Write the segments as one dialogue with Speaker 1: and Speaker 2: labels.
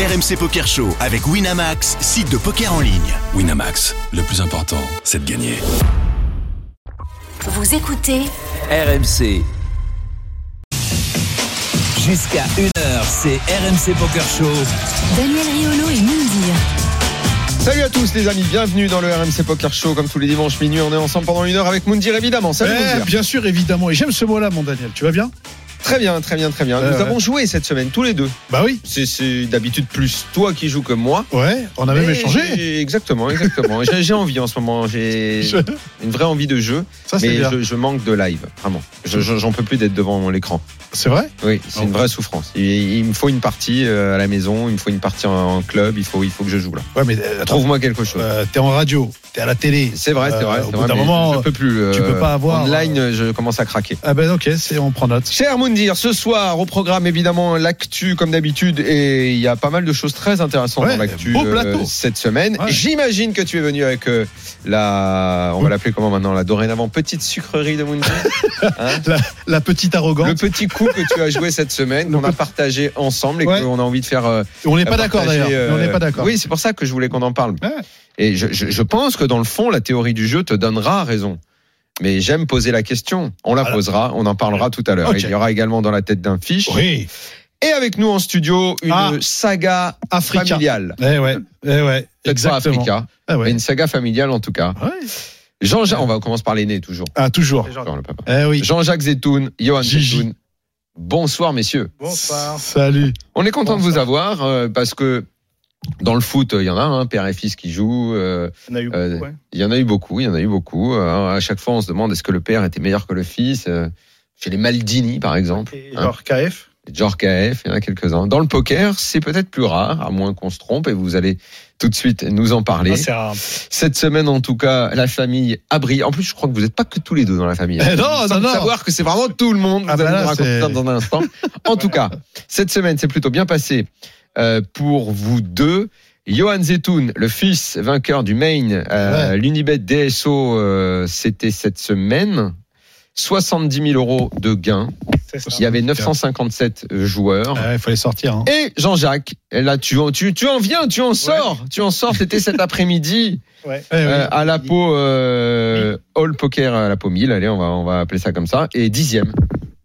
Speaker 1: RMC Poker Show avec Winamax, site de poker en ligne.
Speaker 2: Winamax, le plus important, c'est de gagner.
Speaker 3: Vous écoutez
Speaker 4: RMC. Jusqu'à 1h, c'est RMC Poker Show.
Speaker 3: Daniel Riolo et Moundir.
Speaker 5: Salut à tous les amis, bienvenue dans le RMC Poker Show. Comme tous les dimanches minuit, on est ensemble pendant une heure avec Moundir évidemment. Salut
Speaker 6: Eh,
Speaker 5: Moundir.
Speaker 6: bien sûr, évidemment. Et j'aime ce mot-là, mon Daniel. Tu vas bien?
Speaker 5: Très bien, très bien, très bien. Nous
Speaker 6: ouais.
Speaker 5: avons joué cette semaine tous les deux.
Speaker 6: Bah oui.
Speaker 5: C'est- d'habitude plus toi qui joues que moi.
Speaker 6: Ouais, on a même échangé.
Speaker 5: Exactement, exactement. J'ai envie en ce moment. J'ai
Speaker 6: Je-
Speaker 5: une vraie envie de jeu,
Speaker 6: Ça, c'est
Speaker 5: mais
Speaker 6: bien.
Speaker 5: je, je manque de live, vraiment. Je- je- J'en peux plus d'être devant l'écran.
Speaker 6: C'est vrai
Speaker 5: Oui, c'est une vraie souffrance. Il, il me faut une partie euh, à la maison, il me faut une partie en, en club. Il faut, il faut que je joue là.
Speaker 6: Ouais, mais euh,
Speaker 5: Trouve-moi quelque chose.
Speaker 6: euh, t'es en radio, t'es à la télé.
Speaker 5: C'est vrai, c'est
Speaker 6: Euh,
Speaker 5: vrai.
Speaker 6: au
Speaker 5: c'est
Speaker 6: bout d'un moment,
Speaker 5: je, je peux plus.
Speaker 6: tu peux
Speaker 5: euh,
Speaker 6: pas avoir,
Speaker 5: Online, je commence à craquer.
Speaker 6: Ah ben ok, c'est on prend note.
Speaker 5: Cher Moundir, ce soir au programme évidemment l'actu comme d'habitude et il y a pas mal de choses très intéressantes
Speaker 6: Ouais,
Speaker 5: dans l'actu cette semaine.
Speaker 6: Ouais.
Speaker 5: J'imagine que tu es venu avec euh, la, on va l'appeler comment maintenant, la dorénavant petite sucrerie de Moundir. Hein
Speaker 6: La, la petite
Speaker 5: le
Speaker 6: arrogante.
Speaker 5: petit coup que tu as joué cette semaine, qu'on a partagé ensemble et
Speaker 6: Ouais.
Speaker 5: qu'on a envie de faire. euh,
Speaker 6: On n'est pas d'accord d'ailleurs.
Speaker 5: euh,
Speaker 6: On n'est pas d'accord.
Speaker 5: Oui, c'est pour ça que je voulais qu'on en parle.
Speaker 6: Ouais.
Speaker 5: Et je, je- je pense que dans le fond, la théorie du jeu te donnera raison. Mais j'aime poser la question. On la
Speaker 6: Voilà.
Speaker 5: posera, on en parlera tout à l'heure. Il y aura également dans la tête d'un fiche.
Speaker 6: Oui.
Speaker 5: Et avec nous en studio, une
Speaker 6: Ah.
Speaker 5: saga
Speaker 6: Africa.
Speaker 5: familiale.
Speaker 6: Eh ouais. Eh ouais.
Speaker 5: Pas
Speaker 6: Exactement.
Speaker 5: Africa, mais
Speaker 6: ouais.
Speaker 5: une saga familiale en tout cas.
Speaker 6: Ouais.
Speaker 5: Jean-Jacques, on va commencer par l'aîné toujours.
Speaker 6: Ah toujours. Eh oui.
Speaker 5: Jean-Jacques Zetoun, Johan
Speaker 6: Gigi.
Speaker 5: Zetoun. Bonsoir messieurs.
Speaker 6: Salut.
Speaker 5: On est content de vous avoir euh, parce que dans le foot, il y en a un père et fils qui jouent. euh,
Speaker 7: Il y en a eu
Speaker 5: Euh,
Speaker 7: beaucoup, ouais.
Speaker 5: Il y en a eu beaucoup, il y en a eu beaucoup. Euh, à chaque fois, on se demande est-ce que le père était meilleur que le fils. Euh, Chez les Maldini, par exemple,
Speaker 7: Et
Speaker 5: hein.
Speaker 7: KF.
Speaker 5: George KF, il y en a quelques-uns. Dans le poker, c'est peut-être plus rare, à moins qu'on se trompe, et vous allez tout de suite nous en parler.
Speaker 7: Ah.
Speaker 5: Cette semaine, en tout cas, la famille a brillé. En plus, je crois que vous n'êtes pas que tous les deux dans la famille.
Speaker 6: Eh non, non,
Speaker 5: savoir que c'est vraiment tout le monde. Vous
Speaker 6: Ah bah
Speaker 5: allez
Speaker 6: là,
Speaker 5: nous raconter ça dans un instant. En tout cas, cette semaine, c'est plutôt bien passé euh, pour vous deux. Johan Zetoun, le fils vainqueur du main, euh, l'Unibet DSO, euh, c'était cette semaine. 70 000 euros de gains. Il y avait 957 joueurs.
Speaker 6: Ah, Il fallait sortir. hein.
Speaker 5: Et Jean-Jacques, là tu, en- tu, tu en viens, tu en sors, tu en sors. C'était cet après-midi
Speaker 7: Ouais.
Speaker 5: Euh, à la peau euh, All Poker à la peau 1000. Allez, on va on va appeler ça comme ça. Et dixième.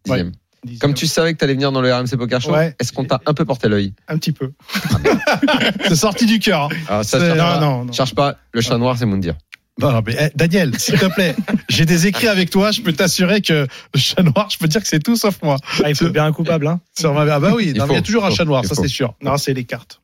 Speaker 5: dixième. Comme tu savais que tu allais venir dans le RMC Poker Show,
Speaker 7: Ouais.
Speaker 5: est-ce qu'on t'a un peu porté l'œil?
Speaker 7: Un petit peu.
Speaker 6: C'est sorti du cœur. hein.
Speaker 5: Ah, ça
Speaker 6: C'est-
Speaker 5: cherche
Speaker 7: Non,
Speaker 5: pas.
Speaker 7: non, non.
Speaker 5: Cherche pas. Le chat noir, c'est Moundir.
Speaker 6: Non, non, mais eh, Daniel, s'il te plaît, j'ai des écrits avec toi. Je peux t'assurer que le chat noir, je peux dire que c'est tout sauf moi.
Speaker 7: Ah, il faut bien un coupable, hein.
Speaker 6: Sur ma- Ah bah oui,
Speaker 5: Il
Speaker 6: non, mais il y a
Speaker 5: faut,
Speaker 6: toujours un chat noir, ça c'est sûr.
Speaker 7: Non, c'est les cartes.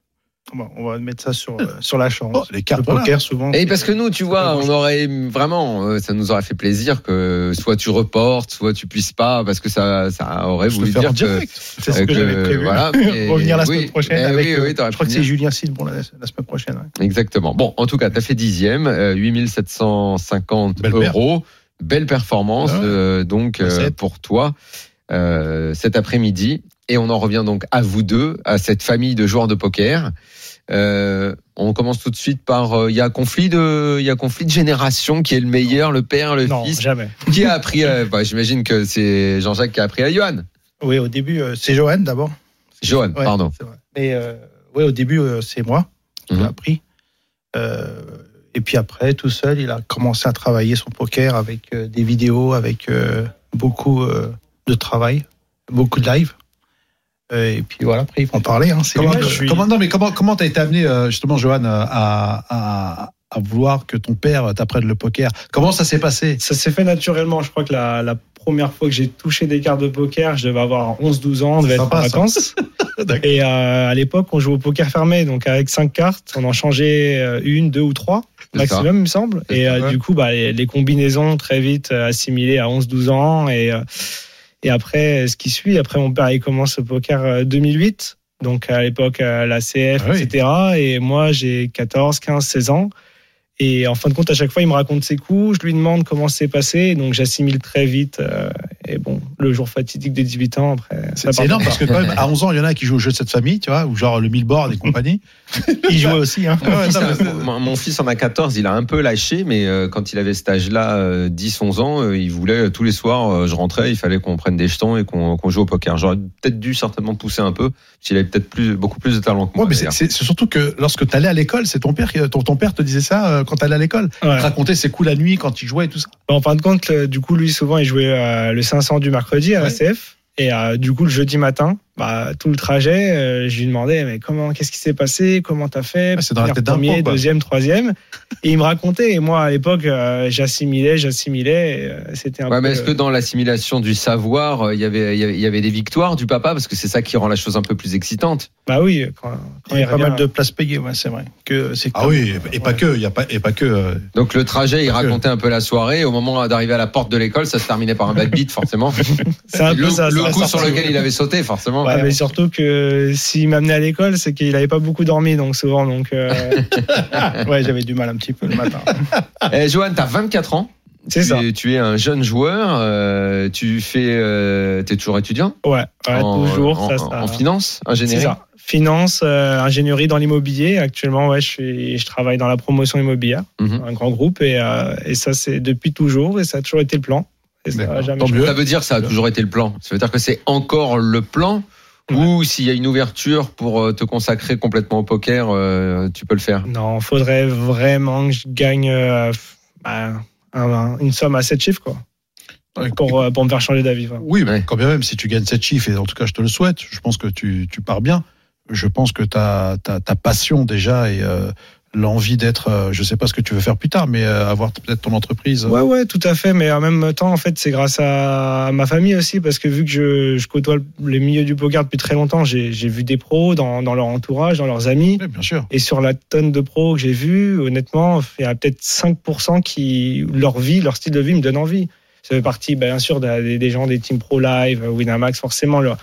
Speaker 7: Bon, on va mettre ça sur, euh, sur la chance.
Speaker 6: Oh, les cartes,
Speaker 7: Le
Speaker 6: voilà.
Speaker 7: poker, souvent.
Speaker 5: Et parce que nous, tu vois, on aurait vraiment, euh, ça nous aurait fait plaisir que soit tu reportes, soit tu puisses pas, parce que ça, ça aurait
Speaker 6: Je
Speaker 5: voulu dire que
Speaker 6: direct.
Speaker 7: c'est ce
Speaker 5: euh,
Speaker 7: que j'avais prévu.
Speaker 5: Voilà, mais-
Speaker 7: Revenir la
Speaker 5: oui,
Speaker 7: semaine prochaine.
Speaker 5: eh
Speaker 7: avec,
Speaker 5: oui, oui,
Speaker 7: je crois que c'est. Julien Silbon la, la semaine prochaine. ouais.
Speaker 5: Exactement. Bon, en tout cas, tu as fait dixième, euh, 8750
Speaker 6: Belle
Speaker 5: euros. Belle performance,
Speaker 6: Ah ouais.
Speaker 5: euh, donc, euh, pour toi, euh, cet après-midi. Et on en revient donc à vous deux, à cette famille de joueurs de poker. Euh, on commence tout de suite par, euh, il y a conflit de, il y a conflit de génération qui est le meilleur, le père, le
Speaker 7: Non,
Speaker 5: fils.
Speaker 7: jamais.
Speaker 5: Qui a appris, euh, bah, j'imagine que c'est Jean-Jacques qui a appris à Johan.
Speaker 7: Oui, au début, c'est Johan d'abord.
Speaker 5: Johan,
Speaker 7: Ouais,
Speaker 5: pardon.
Speaker 7: euh, oui, au début, c'est moi qui l'ai
Speaker 5: Mhm.
Speaker 7: appris. Euh, et puis après, tout seul, il a commencé à travailler son poker avec des vidéos, avec beaucoup de travail, beaucoup de live. Euh, et puis voilà, après, il faut en parler. Hein,
Speaker 6: Comment,
Speaker 7: je suis-
Speaker 6: comment- non, mais comment comment t'as été amené euh, justement, Johan, euh, à, à, à vouloir que ton père t'apprenne le poker? Comment ça s'est passé?
Speaker 8: Ça s'est fait naturellement. Je crois que la, la première fois que j'ai touché des cartes de poker, je devais avoir 11-12 ans, on devait être
Speaker 6: Sympa,
Speaker 8: en vacances. Et euh, à l'époque, on jouait au poker fermé, donc avec cinq cartes, on en changeait une, deux ou trois maximum, il me semble. Et euh, du coup, bah, les, les combinaisons très vite assimilées à 11-12 ans. Et, euh, et après, ce qui suit, après mon père, il commence au poker euh, 2008. Donc à l'époque, euh, la CF,
Speaker 6: Ah oui.
Speaker 8: etc. Et moi, j'ai 14, 15, 16 ans. Et en fin de compte, à chaque fois, il me raconte ses coups, je lui demande comment c'est passé, donc j'assimile très vite. euh, et bon, le jour fatidique des 18 ans, après.
Speaker 6: C'est énorme parce que quand même, à 11 ans, il y en a qui jouent au jeu de cette famille, tu vois, ou genre le millboard et compagnie.
Speaker 7: Il jouait aussi. Hein.
Speaker 5: Mon,
Speaker 6: Ouais,
Speaker 5: fils,
Speaker 6: non, mais
Speaker 5: a- mon- mon fils en a 14, il a un peu lâché, mais euh, quand il avait cet âge-là, euh, 10-11 ans, euh, il voulait euh, tous les soirs, euh, je rentrais, il fallait qu'on prenne des jetons et qu'on joue au poker. J'aurais peut-être dû certainement pousser un peu, parce qu'il avait peut-être plus, beaucoup plus de talent que moi.
Speaker 6: Ouais, mais c'est- surtout que lorsque tu allais à l'école, c'est ton père, qui- ton, ton père te disait ça euh, quand allais à l'école.
Speaker 8: Ouais.
Speaker 6: Racontait ses coups la nuit quand il jouait et tout ça.
Speaker 8: En fin de compte, du coup, lui, souvent, il jouait euh, le 500 du mercredi à
Speaker 6: Ouais.
Speaker 8: la CF. Et euh, du coup, le jeudi matin, bah, tout le trajet, euh, je lui demandais, mais comment, qu'est-ce qui s'est passé? Comment t'as fait?
Speaker 6: Ah, c'est dans la
Speaker 8: Finir
Speaker 6: tête d'un
Speaker 8: Premier, deuxième, troisième. Et il me racontait. Et moi, à l'époque, euh, j'assimilais, j'assimilais. euh, C'était un
Speaker 5: Ouais,
Speaker 8: peu.
Speaker 5: mais est-ce que dans l'assimilation du savoir, euh, il y avait, il y avait- il y avait des victoires du papa? Parce que c'est ça qui rend la chose un peu plus excitante.
Speaker 8: Bah oui, quand, quand
Speaker 7: Il y a pas mal de places payées, ouais, c'est vrai. Que c'est
Speaker 6: Ah oui, et pas que, il y a pas, et pas que. euh,
Speaker 5: Donc le trajet, il
Speaker 6: que-
Speaker 5: racontait un peu la soirée. Au moment d'arriver à la porte de l'école, ça se terminait par un bad beat, forcément.
Speaker 8: C'est un peu
Speaker 5: le
Speaker 8: ça.
Speaker 5: le
Speaker 8: ça
Speaker 5: coup sur- lequel il avait sauté, forcément.
Speaker 8: Ouais, mais surtout que s'il m'amenait à l'école, c'est qu'il n'avait pas beaucoup dormi, donc souvent. Donc, euh,
Speaker 7: Ouais, j'avais du mal un petit peu le matin.
Speaker 5: Eh, Johan, t'as 24 ans.
Speaker 8: c'est
Speaker 5: tu,
Speaker 8: ça.
Speaker 5: Es, tu es un jeune joueur. euh, tu fais, euh, t'es toujours étudiant?
Speaker 8: Ouais, ouais
Speaker 5: en,
Speaker 8: toujours.
Speaker 5: en,
Speaker 8: ça, ça-
Speaker 5: en finance,
Speaker 8: C'est
Speaker 5: ingénierie.
Speaker 8: ça. Finance, euh, ingénierie dans l'immobilier. Actuellement, ouais, je, suis, je travaille dans la promotion immobilière,
Speaker 5: Mhm.
Speaker 8: un grand groupe, et, et ça, c'est depuis toujours, et ça a toujours été le plan. Ça
Speaker 6: Tant mieux.
Speaker 5: Veut dire que ça a toujours été le plan. Ça veut dire que c'est encore le plan. Ou s'il y a une ouverture pour euh, te consacrer complètement au poker, euh, tu peux le faire?
Speaker 8: Non, faudrait vraiment que je gagne euh, bah, un- un- une somme à 7 chiffres, quoi, pour, euh, pour me faire changer d'avis.
Speaker 6: Oui, mais quand bien même, si tu gagnes cette chiffre, et en tout cas, je te le souhaite, je pense que tu, tu pars bien. Je pense que ta, ta, ta passion déjà et euh, l'envie d'être, euh, je sais pas ce que tu veux faire plus tard, mais euh, avoir peut-être ton entreprise.
Speaker 8: Ouais, ouais, tout à fait. Mais en même temps, en fait, c'est grâce à ma famille aussi, parce que vu que je, je côtoie les milieux du poker depuis très longtemps, j'ai j'ai vu des pros dans, dans leur entourage, dans leurs amis.
Speaker 6: Oui, bien sûr.
Speaker 8: Et sur la tonne de pros que j'ai vu, honnêtement, il y a peut-être 5% qui, leur vie, leur style de vie me donne envie. Ça fait partie, bien sûr, des, des gens des teams pro live, Winamax, forcément, leur,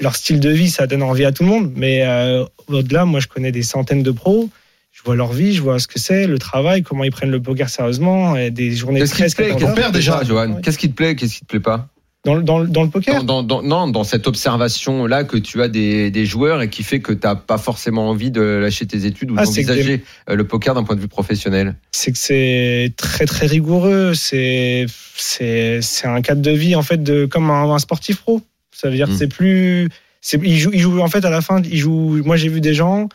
Speaker 8: leur style de vie, ça donne envie à tout le monde. Mais euh, au-delà, moi, je connais des centaines de pros. Je vois leur vie, je vois ce que c'est, le travail, comment ils prennent le poker sérieusement, et des journées
Speaker 5: Qu'est-ce qui te
Speaker 8: 13,
Speaker 5: plaît
Speaker 8: 14
Speaker 6: ton
Speaker 8: heures.
Speaker 6: père, déjà.
Speaker 5: Johan? Qu'est-ce qui te plaît Qu'est-ce qui te plaît pas?
Speaker 8: Dans, le- dans, le- dans le poker?
Speaker 5: Dans, non, dans cette observation là que tu as des, des joueurs et qui fait que t'as pas forcément envie de lâcher tes études ou
Speaker 8: Ah,
Speaker 5: d'envisager euh, le poker d'un point de vue professionnel?
Speaker 8: c'est que c'est très très rigoureux. C'est un cadre de vie en fait de comme un, un sportif pro. Ça veut dire que
Speaker 5: Mm.
Speaker 8: c'est plus ils jouent ils jouent en fait à la fin ils jouent. Moi j'ai vu des gens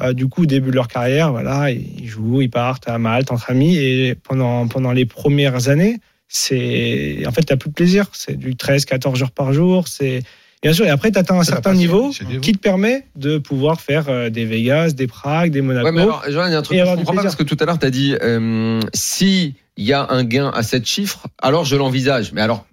Speaker 8: euh, du coup au début de leur carrière voilà ils jouent ils partent à Malte entre amis et pendant pendant les premières années c'est en fait t'as plus de plaisir. C'est du 13 14 heures par jour. C'est Bien sûr, et après, tu atteins un certain
Speaker 6: passion,
Speaker 8: niveau qui te permet de pouvoir faire euh, des Vegas, des Prague, des Monaco.
Speaker 5: Ouais, mais alors, Johan, il y a un truc
Speaker 8: Et
Speaker 5: que je comprends pas parce que tout à l'heure, tu as dit euh, si il y a un gain à cette chiffre, alors je l'envisage. Mais alors,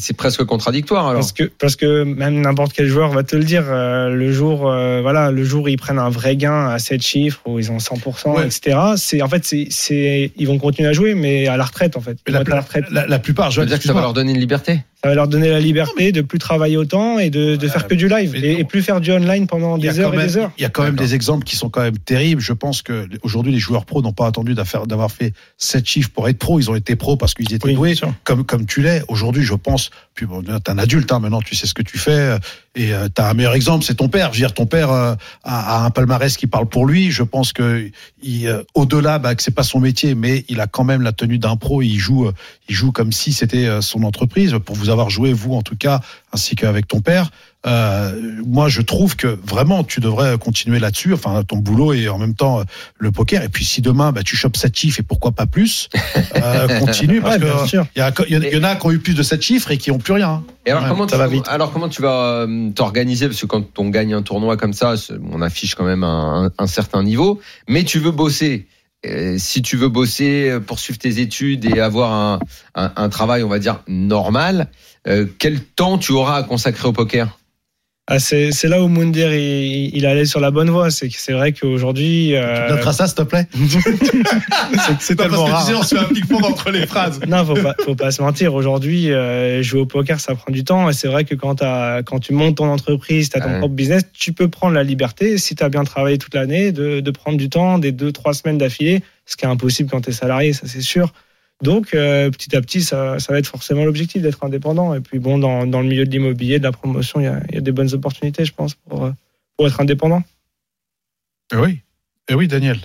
Speaker 5: c'est presque contradictoire alors.
Speaker 8: Parce que, parce que même n'importe quel joueur va te le dire, euh, le jour, euh, voilà, le jour où ils prennent un vrai gain à 7 chiffres, où ils ont 100%,
Speaker 6: Ouais.
Speaker 8: etc., c'est, en fait, c'est, c'est, ils vont continuer à jouer, mais à la retraite, en fait.
Speaker 6: La,
Speaker 8: la retraite.
Speaker 6: la, la plupart,
Speaker 5: Ça
Speaker 6: je
Speaker 5: veut dire que ça va leur donner une liberté.
Speaker 8: Ça va leur donner la liberté de plus travailler autant et de, de faire que du live
Speaker 6: mais
Speaker 8: et, plus faire du online pendant
Speaker 6: Il y a
Speaker 8: des
Speaker 6: quand
Speaker 8: heures et
Speaker 6: même-
Speaker 8: des heures.
Speaker 6: Il y a quand même des exemples qui sont quand même terribles. Je pense que aujourd'hui, les joueurs pros n'ont pas attendu d'avoir fait sept chiffres pour être pro. Ils ont été pros parce qu'ils étaient
Speaker 8: Oui,
Speaker 6: doués, comme, comme tu l'es. Aujourd'hui, je pense, puis bon, t'es un adulte, hein, maintenant tu sais ce que tu fais. euh, Et euh, t'as un meilleur exemple, c'est ton père. Je veux dire, ton père euh, a, un palmarès qui parle pour lui. Je pense que euh, au-delà, bah, que c'est pas son métier, mais il a quand même la tenue d'un pro. Il joue, euh, il joue comme si c'était son entreprise. Pour vous avoir joué, vous en tout cas, ainsi qu'avec ton père. Euh, moi, je trouve que vraiment, tu devrais continuer là-dessus, enfin ton boulot et en même temps euh, le poker. Et puis, si demain, bah, tu chopes 7 chiffres et pourquoi pas plus, euh, continue parce
Speaker 8: Ouais, bien
Speaker 6: que
Speaker 8: sûr.
Speaker 6: il y, en a- il y en a qui ont eu plus de 7 chiffres et qui ont plus rien.
Speaker 5: Et alors,
Speaker 6: Ouais,
Speaker 5: comment
Speaker 6: ça
Speaker 5: tu,
Speaker 6: va vite.
Speaker 5: alors comment tu vas t'organiser? Parce que quand on gagne un tournoi comme ça, on affiche quand même un, un- un certain niveau, mais tu veux bosser. Si tu veux bosser, poursuivre tes études et avoir un, un- un travail, on va dire, normal, euh, quel temps tu auras à consacrer au poker?
Speaker 8: C'est c'est là où Moundir il, il allait sur la bonne voie. C'est que c'est vrai qu'aujourd'hui. euh,
Speaker 6: Notre à ça, s'il te plaît.
Speaker 8: c'est tellement
Speaker 6: parce que
Speaker 8: rare.
Speaker 6: tu sais, on se fait un ping-pong entre les phrases.
Speaker 8: Non, faut pas, faut pas se mentir. Aujourd'hui, euh, jouer au poker, ça prend du temps. Et c'est vrai que quand, t'as- quand tu montes ton entreprise, tu as ton
Speaker 5: Ouais.
Speaker 8: propre business, tu peux prendre la liberté, si tu as bien travaillé toute l'année, de, de prendre du temps, des deux, trois semaines d'affilée, ce qui est impossible quand tu es salarié, ça c'est sûr. Donc, euh, petit à petit, ça, ça va être forcément l'objectif d'être indépendant. Et puis, bon, dans, dans le milieu de l'immobilier, de la promotion, il y a, il y a des bonnes opportunités, je pense, pour, euh, pour être indépendant.
Speaker 6: Eh oui. Eh oui, Daniel.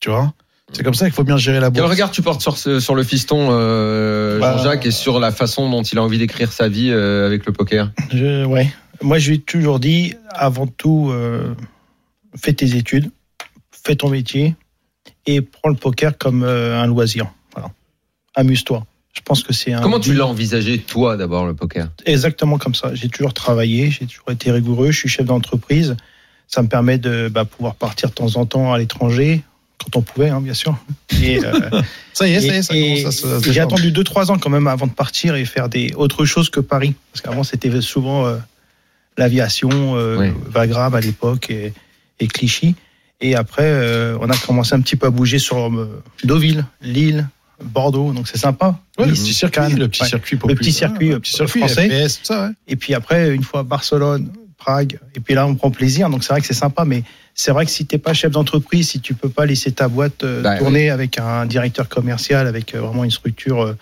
Speaker 6: Tu vois C'est comme ça qu'il faut bien gérer la
Speaker 5: Quel
Speaker 6: bourse.
Speaker 5: regard tu portes sur, ce- sur le fiston euh,
Speaker 7: Bah,
Speaker 5: Jean-Jacques et sur la façon dont il a envie d'écrire sa vie euh, avec le poker?
Speaker 7: Je, ouais. Moi, je lui ai toujours dit, avant tout, euh, fais tes études, fais ton métier et prends le poker comme euh, un loisir. Amuse-toi. Je pense que c'est un.
Speaker 5: Comment tu l'as envisagé, toi, d'abord, le poker?
Speaker 7: Exactement comme ça. J'ai toujours travaillé, j'ai toujours été rigoureux. Je suis chef d'entreprise. Ça me permet de bah, pouvoir partir de temps en temps à l'étranger, quand on pouvait, hein, bien sûr. Et, euh,
Speaker 6: Ça y est, ça y est, ça
Speaker 7: et-
Speaker 6: commence à se-
Speaker 7: J'ai attendu 2-3 ans quand même avant de partir et faire des autre chose que Paris. Parce qu'avant, c'était souvent euh, l'aviation, euh,
Speaker 5: Oui.
Speaker 7: À l'époque et, et Clichy. Et après, euh, on a commencé un petit peu à bouger sur euh, Deauville, Lille, Bordeaux. Donc c'est sympa.
Speaker 6: Ouais, le
Speaker 7: Nice,
Speaker 6: petit circuit,
Speaker 7: Cannes,
Speaker 6: le petit
Speaker 7: ouais.
Speaker 6: circuit
Speaker 7: Le
Speaker 6: populaire.
Speaker 7: petit circuit,
Speaker 6: Ouais, le petit circuit
Speaker 7: français.
Speaker 6: FPS, tout ça, ouais.
Speaker 7: Et puis après, une fois Barcelone, Prague, et puis là, on prend plaisir. Donc c'est vrai que c'est sympa, mais c'est vrai que si t'es pas chef d'entreprise, si tu peux pas laisser ta boîte euh,
Speaker 5: Bah,
Speaker 7: tourner avec un directeur commercial, avec euh, vraiment une structure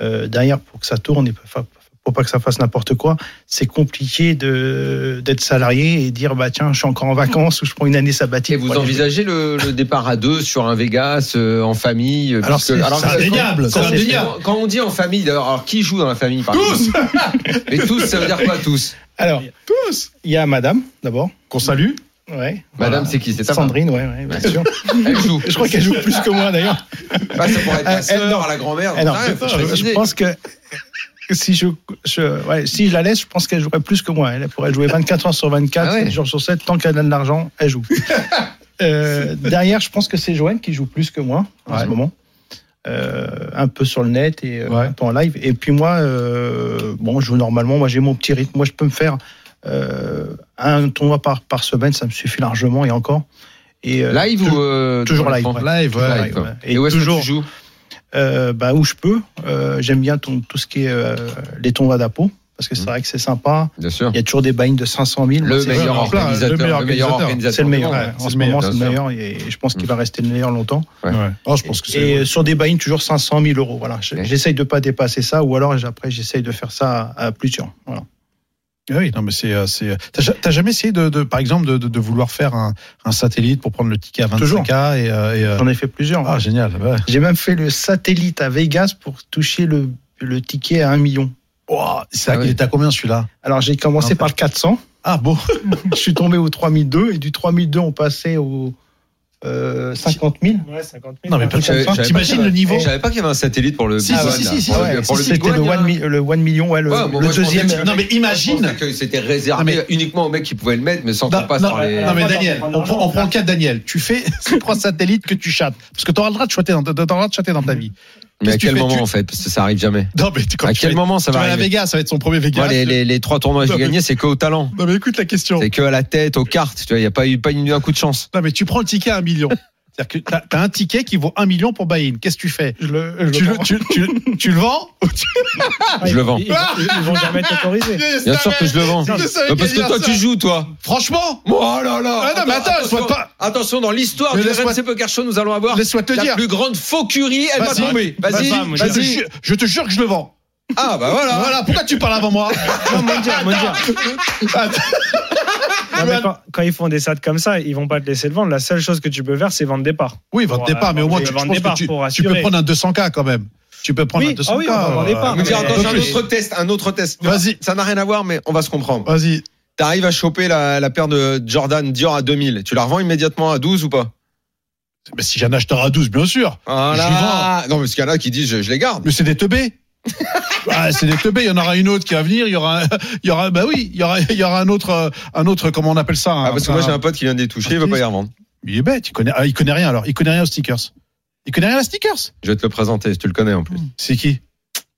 Speaker 7: euh, derrière pour que ça tourne et enfin, pour pas que ça fasse n'importe quoi, c'est compliqué de d'être salarié et dire bah tiens, je suis encore en vacances ou je prends une année sabbatique.
Speaker 5: Et vous envisagez le, le départ à deux sur un Vegas, euh, en famille euh,
Speaker 6: Alors, c'est-
Speaker 5: alors,
Speaker 6: indéniable,
Speaker 5: quand-
Speaker 6: c'est
Speaker 5: quand-
Speaker 6: indéniable.
Speaker 5: Quand on dit en famille, d'ailleurs, alors qui joue dans la famille par Tous Mais tous, ça veut dire quoi, tous?
Speaker 7: Alors,
Speaker 6: Tous
Speaker 7: il y a Madame d'abord.
Speaker 6: Qu'on salue?
Speaker 7: Ouais.
Speaker 5: Madame, c'est qui? C'est
Speaker 7: Sandrine, ouais, ouais, bien sûr.
Speaker 5: Elle joue.
Speaker 7: Je crois qu'elle joue plus que moi d'ailleurs.
Speaker 5: Bah, ça pourrait être
Speaker 7: Elle-
Speaker 5: la sœur, la grand-mère.
Speaker 7: Je pense que si je, je, ouais, si je la laisse, je pense qu'elle jouerait plus que moi. Elle pourrait jouer 24 heures sur 24,
Speaker 5: Ah ouais.
Speaker 7: 7 jours sur 7, tant qu'elle a de l'argent, elle joue. Euh, derrière, je pense que c'est Joanne qui joue plus que moi en
Speaker 6: Ouais.
Speaker 7: ce moment. Euh, un peu sur le net et euh, un peu en live. Et puis moi, bon, je joue normalement. Moi, j'ai mon petit rythme. Moi, je peux me faire un tournoi par, par semaine, ça me suffit largement et encore. Et,
Speaker 5: Live ou
Speaker 7: toujours live, ouais.
Speaker 6: Live, ouais.
Speaker 5: Live,
Speaker 7: ouais.
Speaker 5: Et où est-ce que
Speaker 7: toujours
Speaker 5: tu joues?
Speaker 7: Euh, bah, où je peux. Euh, J'aime bien ton- tout ce qui est euh, les tournois d'apo parce que c'est
Speaker 5: Mhm.
Speaker 7: vrai que c'est sympa.
Speaker 5: Bien sûr.
Speaker 7: Il y a toujours des bains de 500 000.
Speaker 5: Le
Speaker 7: C'est-
Speaker 5: meilleur
Speaker 6: en plein,
Speaker 5: organisateur.
Speaker 6: le meilleur
Speaker 5: Le meilleur
Speaker 6: organisateur.
Speaker 5: organisateur.
Speaker 7: C'est le meilleur. ouais. En ce moment, c'est le meilleur et je pense qu'il va rester le meilleur longtemps.
Speaker 5: Ouais.
Speaker 6: Ouais. Oh, je pense que c'est.
Speaker 7: Et euh, sur des bains, toujours 500 000 euros. Voilà. J'essaye de pas dépasser ça ou alors après, j'essaye de faire ça à, à plusieurs. Voilà.
Speaker 6: Ah Oui, non, mais c'est. euh, c'est- T'as ja- t'as jamais essayé, de, de, par exemple, de, de, de vouloir faire un, un satellite pour prendre le ticket à 25K
Speaker 7: Toujours.
Speaker 6: et, euh, et, euh,
Speaker 7: J'en ai fait plusieurs.
Speaker 6: Ah, génial. Ouais.
Speaker 7: J'ai même fait le satellite à Vegas pour toucher le, le ticket à 1 million.
Speaker 6: Oh, c'est
Speaker 5: Ah
Speaker 6: est à combien celui-là?
Speaker 7: Alors j'ai commencé par le 400.
Speaker 6: Ah bon
Speaker 7: je suis tombé au 3002 et du 3002 on passait au euh, 50 000.
Speaker 8: Ouais, 50 000.
Speaker 6: Non, mais
Speaker 5: J'avais- j'avais
Speaker 6: T'imagines le niveau
Speaker 5: Je savais pas qu'il y avait un satellite pour le
Speaker 6: Si,
Speaker 5: Big
Speaker 6: si,
Speaker 5: One,
Speaker 6: si,
Speaker 5: Pour le- pour le
Speaker 7: C'était
Speaker 5: Big
Speaker 7: le
Speaker 5: One,
Speaker 7: 1
Speaker 5: il y a-
Speaker 7: mi- le 1 million, ouais, le,
Speaker 5: Ouais, bon,
Speaker 7: le deuxième.
Speaker 5: que-
Speaker 6: Non, mais imagine.
Speaker 5: c'était réservé
Speaker 6: Non,
Speaker 5: uniquement aux mecs qui pouvaient le mettre, mais sans qu'on passe
Speaker 6: non,
Speaker 5: par les.
Speaker 6: non, mais Daniel, on prend, on prend le cas de Daniel. Tu fais ces trois satellites que tu chattes. Parce que tu auras le droit de chatter dans, t'auras le droit de chatter dans ta vie.
Speaker 5: Mais à quel moment
Speaker 6: Tu-
Speaker 5: en fait Parce que ça arrive jamais.
Speaker 6: Non, mais quand
Speaker 5: À quel
Speaker 6: vas-
Speaker 5: moment ça
Speaker 6: tu
Speaker 5: va
Speaker 6: vas à
Speaker 5: arriver
Speaker 6: Vegas, ça va être son premier Vegas.
Speaker 5: Moi, les, les, les trois tournois que j'ai
Speaker 6: mais-
Speaker 5: gagnés, c'est que au talent.
Speaker 6: Non, mais écoute la question.
Speaker 5: C'est que à la tête, aux cartes. Tu vois, il n'y a pas eu pas eu un coup de chance.
Speaker 6: Non, mais tu prends le ticket à un million. C'est-à-dire que t'as as un ticket qui vaut un million pour buy-in. Qu'est-ce que tu fais
Speaker 7: Je le, je
Speaker 6: tu,
Speaker 7: le
Speaker 6: tu, tu, tu le vends ou tu-
Speaker 5: Je le vends.
Speaker 8: Ils, ils- ils vont jamais t'autoriser.
Speaker 5: Bien sûr que je le vends.
Speaker 6: Je
Speaker 5: Bah, parce que toi,
Speaker 6: ça.
Speaker 5: tu joues, toi.
Speaker 6: Franchement
Speaker 5: Oh là là
Speaker 6: Ah non, mais attends,
Speaker 5: attention,
Speaker 6: pas-
Speaker 5: attention, dans l'histoire du RMC Poker Show, nous allons avoir la
Speaker 6: dire.
Speaker 5: plus grande faucurie. Elle va
Speaker 6: Vas-y.
Speaker 5: tomber. Vas-y,
Speaker 6: Vas-y, je, te
Speaker 5: vas-y.
Speaker 6: jure, je te jure que je le vends.
Speaker 5: Ah bah voilà.
Speaker 6: Voilà, pourquoi tu parles avant moi
Speaker 8: Non, Mondial, Mondial.
Speaker 6: Attends.
Speaker 8: Non, mais quand, quand ils font des sats comme ça, ils vont pas te laisser le vendre. La seule chose que tu peux faire, c'est vendre des parts.
Speaker 6: Oui,
Speaker 8: Pour,
Speaker 6: départ,
Speaker 8: euh,
Speaker 6: mais au moins tu, je
Speaker 8: vendre
Speaker 6: pense
Speaker 8: des
Speaker 6: que
Speaker 8: parts,
Speaker 6: tu,
Speaker 8: pour
Speaker 6: tu peux prendre un 200K quand même. Tu peux prendre
Speaker 8: Oui,
Speaker 6: un 200K.
Speaker 8: ah oui, on va vendre
Speaker 5: veux dire,
Speaker 8: Mais-
Speaker 5: attention,
Speaker 6: un
Speaker 5: autre test, un autre test.
Speaker 6: Vas-y.
Speaker 5: Ça n'a rien à voir, mais on va se comprendre.
Speaker 6: Vas-y.
Speaker 5: T'arrives à choper la, la paire de Jordan Dior à 2000. Tu la revends immédiatement à 12 ou pas?
Speaker 6: Mais si un acheteur à 12, bien sûr.
Speaker 5: Voilà. Non, mais ce qu'il y en a qui disent, je, je les garde.
Speaker 6: Mais c'est des teubés. Ah, c'est des teubés. Il y en aura une autre qui va venir. Il y aura, un- il y aura, bah oui, il y aura, il y aura un autre, un autre, comment on appelle ça
Speaker 5: Ah, parce que moi, j'ai un pote qui vient de les toucher, il veut pas les revendre.
Speaker 6: Il est bête. Il connaît, ah, il connaît rien alors. Il connaît rien aux stickers. Il connaît rien aux stickers.
Speaker 5: Je vais te le présenter, si tu le connais en plus.
Speaker 6: C'est qui?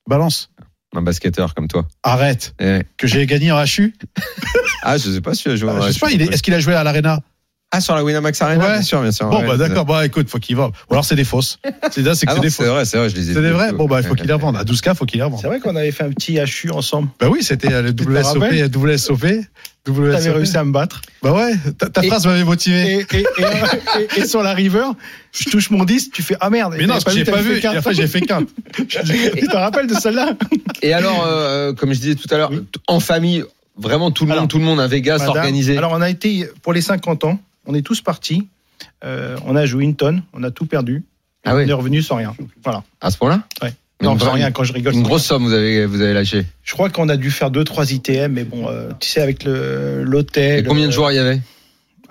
Speaker 6: Balance.
Speaker 5: Un basketteur comme toi.
Speaker 6: Arrête.
Speaker 5: Eh.
Speaker 6: Que j'ai gagné en HU.
Speaker 5: Ah, je sais pas si tu as joué.
Speaker 6: je sais pas, est-ce qu'il a joué à l'Arena?
Speaker 5: Ah, sur la Winamax Arena,
Speaker 6: Ouais.
Speaker 5: bien sûr, bien sûr.
Speaker 6: Bon,
Speaker 5: ouais.
Speaker 6: bah d'accord, bah écoute, faut qu'il vende. Ou alors c'est des fausses. C'est ça, c'est que
Speaker 5: Ah
Speaker 6: c'est
Speaker 5: c'est vrai, c'est vrai, je les ai
Speaker 6: C'est des vrais Bon, bah il faut qu'il les revende. À 12K, faut qu'il les revende.
Speaker 7: C'est vrai qu'on avait fait un petit HU ensemble.
Speaker 6: Bah oui, c'était le WSOP, WSOP.
Speaker 7: T'avais réussi à me battre.
Speaker 6: Bah ouais, ta, ta
Speaker 7: Et-
Speaker 6: phrase m'avait motivé.
Speaker 7: Et, et, et, et- et sur la river, je touche mon disque, tu fais ah merde.
Speaker 6: Mais non, j'ai pas vu. après, j'ai fait qu'un.
Speaker 7: Tu te rappelles de celle-là?
Speaker 5: Et alors, euh, comme je disais tout à l'heure, en famille, vraiment tout le monde, tout le monde à Vegas
Speaker 7: Madame,
Speaker 5: organisé.
Speaker 7: Alors, on a été, pour les 50 ans, on est tous partis. Euh, on a joué une tonne, on a tout perdu.
Speaker 5: Ah
Speaker 7: On
Speaker 5: oui,
Speaker 7: est revenu sans rien. Voilà.
Speaker 5: à ce point-là
Speaker 7: Ouais. Non, sans
Speaker 5: vraie-
Speaker 7: rien, quand je rigole.
Speaker 5: Une grosse somme vous avez, vous avez lâché.
Speaker 7: Je crois qu'on a dû faire 2-3 ITM, mais bon, euh, tu sais, avec le- l'hôtel.
Speaker 5: Et combien de
Speaker 7: euh,
Speaker 5: joueurs il y avait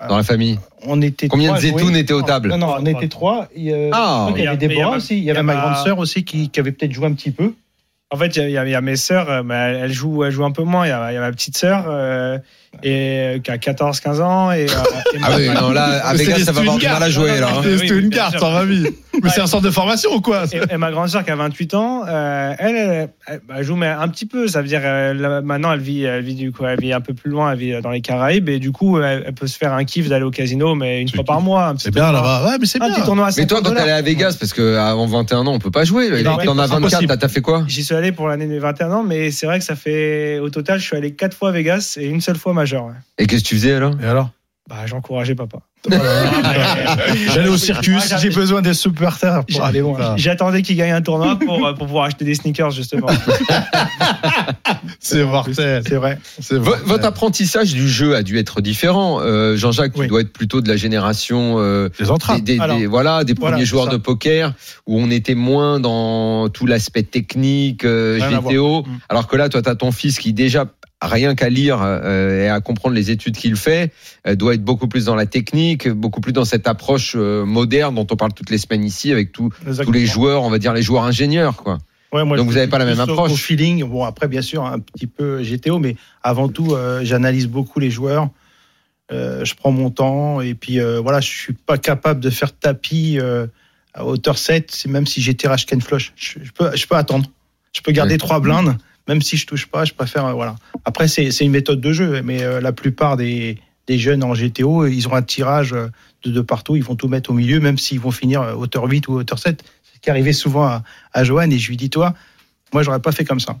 Speaker 5: dans la famille
Speaker 7: On était
Speaker 5: Combien de zétounes étaient aux tables
Speaker 7: Non, non, on était trois. Et, euh,
Speaker 5: Ah.
Speaker 7: y avait
Speaker 8: il y a-
Speaker 7: Déborah
Speaker 8: mais
Speaker 7: aussi. Il y avait ma
Speaker 8: ma-
Speaker 7: grande sœur aussi qui, qui avait peut-être joué un petit peu.
Speaker 8: En fait, il y, a- il y a mes sœurs, mais elles elles jouent, elles jouent un peu moins. Il y a, il y a ma petite sœur euh, et, qui a 14-15 ans. Et, euh, et
Speaker 5: Ah oui, non, là, à Vegas,
Speaker 6: des
Speaker 5: ça va avoir du mal à jouer.
Speaker 8: Non,
Speaker 5: là, hein.
Speaker 6: C'était une
Speaker 8: bien
Speaker 6: carte, en vie. Mais c'est un centre de formation ou quoi
Speaker 8: Et, et ma grande sœur qui a 28 ans, euh, elle, elle, elle- elle joue mais un petit peu. Ça veut dire euh, là, maintenant elle vit, elle vit du coup, elle vit un peu plus loin, elle vit dans les Caraïbes et du coup elle, elle peut se faire un kiff d'aller au casino, mais une fois par mois.
Speaker 6: C'est bien là-bas. Ouais, mais c'est
Speaker 8: Un petit
Speaker 6: bien.
Speaker 8: tournoi à
Speaker 5: Mais toi,
Speaker 8: 50
Speaker 5: quand t'es allé à Vegas, parce qu'avant 21 ans, on peut pas jouer. T'en as
Speaker 8: c'est
Speaker 5: 24,
Speaker 8: impossible.
Speaker 5: t'as- fait quoi?
Speaker 8: J'y suis allé pour l'année de mes 21 ans, mais c'est vrai que ça fait au total, je suis allé quatre fois à Vegas et une seule fois majeur. ouais.
Speaker 5: Et qu'est-ce que tu faisais alors?
Speaker 6: Et alors?
Speaker 8: Bah, j'encourageais papa.
Speaker 6: J'allais au circus.
Speaker 7: J'ai besoin des supporters pour aller loin.
Speaker 8: J'attendais qu'il gagne un tournoi pour, pour pouvoir acheter des sneakers justement.
Speaker 6: C'est mortel.
Speaker 7: C'est vrai.
Speaker 5: Votre apprentissage du jeu a dû être différent. Euh, Jean-Jacques, tu
Speaker 7: Oui.
Speaker 5: dois être plutôt de la génération euh, des, des-
Speaker 7: Alors,
Speaker 5: des- voilà, des
Speaker 7: voilà,
Speaker 5: premiers joueurs
Speaker 7: ça.
Speaker 5: de poker où on était moins dans tout l'aspect technique, euh.
Speaker 7: Mm.
Speaker 5: Alors que là, toi, tu as ton fils qui déjà rien qu'à lire euh, et à comprendre les études qu'il fait, euh, doit être beaucoup plus dans la technique, beaucoup plus dans cette approche euh, moderne dont on parle toutes les semaines ici avec tous tous les joueurs, on va dire les joueurs ingénieurs, quoi.
Speaker 7: Ouais, moi,
Speaker 5: Donc vous
Speaker 7: suis
Speaker 5: avez pas la même approche.
Speaker 7: Au feeling. Bon, après, bien sûr, un petit peu GTO, mais avant tout, euh, j'analyse beaucoup les joueurs. Euh, je prends mon temps et puis euh, voilà, je suis pas capable de faire tapis euh, à hauteur 7, c'est même si j'ai tirage Ken flush. Je, je peux, je peux attendre. Je peux garder
Speaker 5: Ouais.
Speaker 7: trois blindes, même si je touche pas, je préfère euh, voilà. Après, c'est c'est une méthode de jeu, mais euh, la plupart des, des jeunes en GTO, ils ont un tirage euh, de, de partout, ils vont tout mettre au milieu, même s'ils vont finir euh, hauteur 8 ou hauteur 7. C'est ce qui arrivait souvent à, à Johan et je lui dis toi, moi j'aurais pas fait comme ça.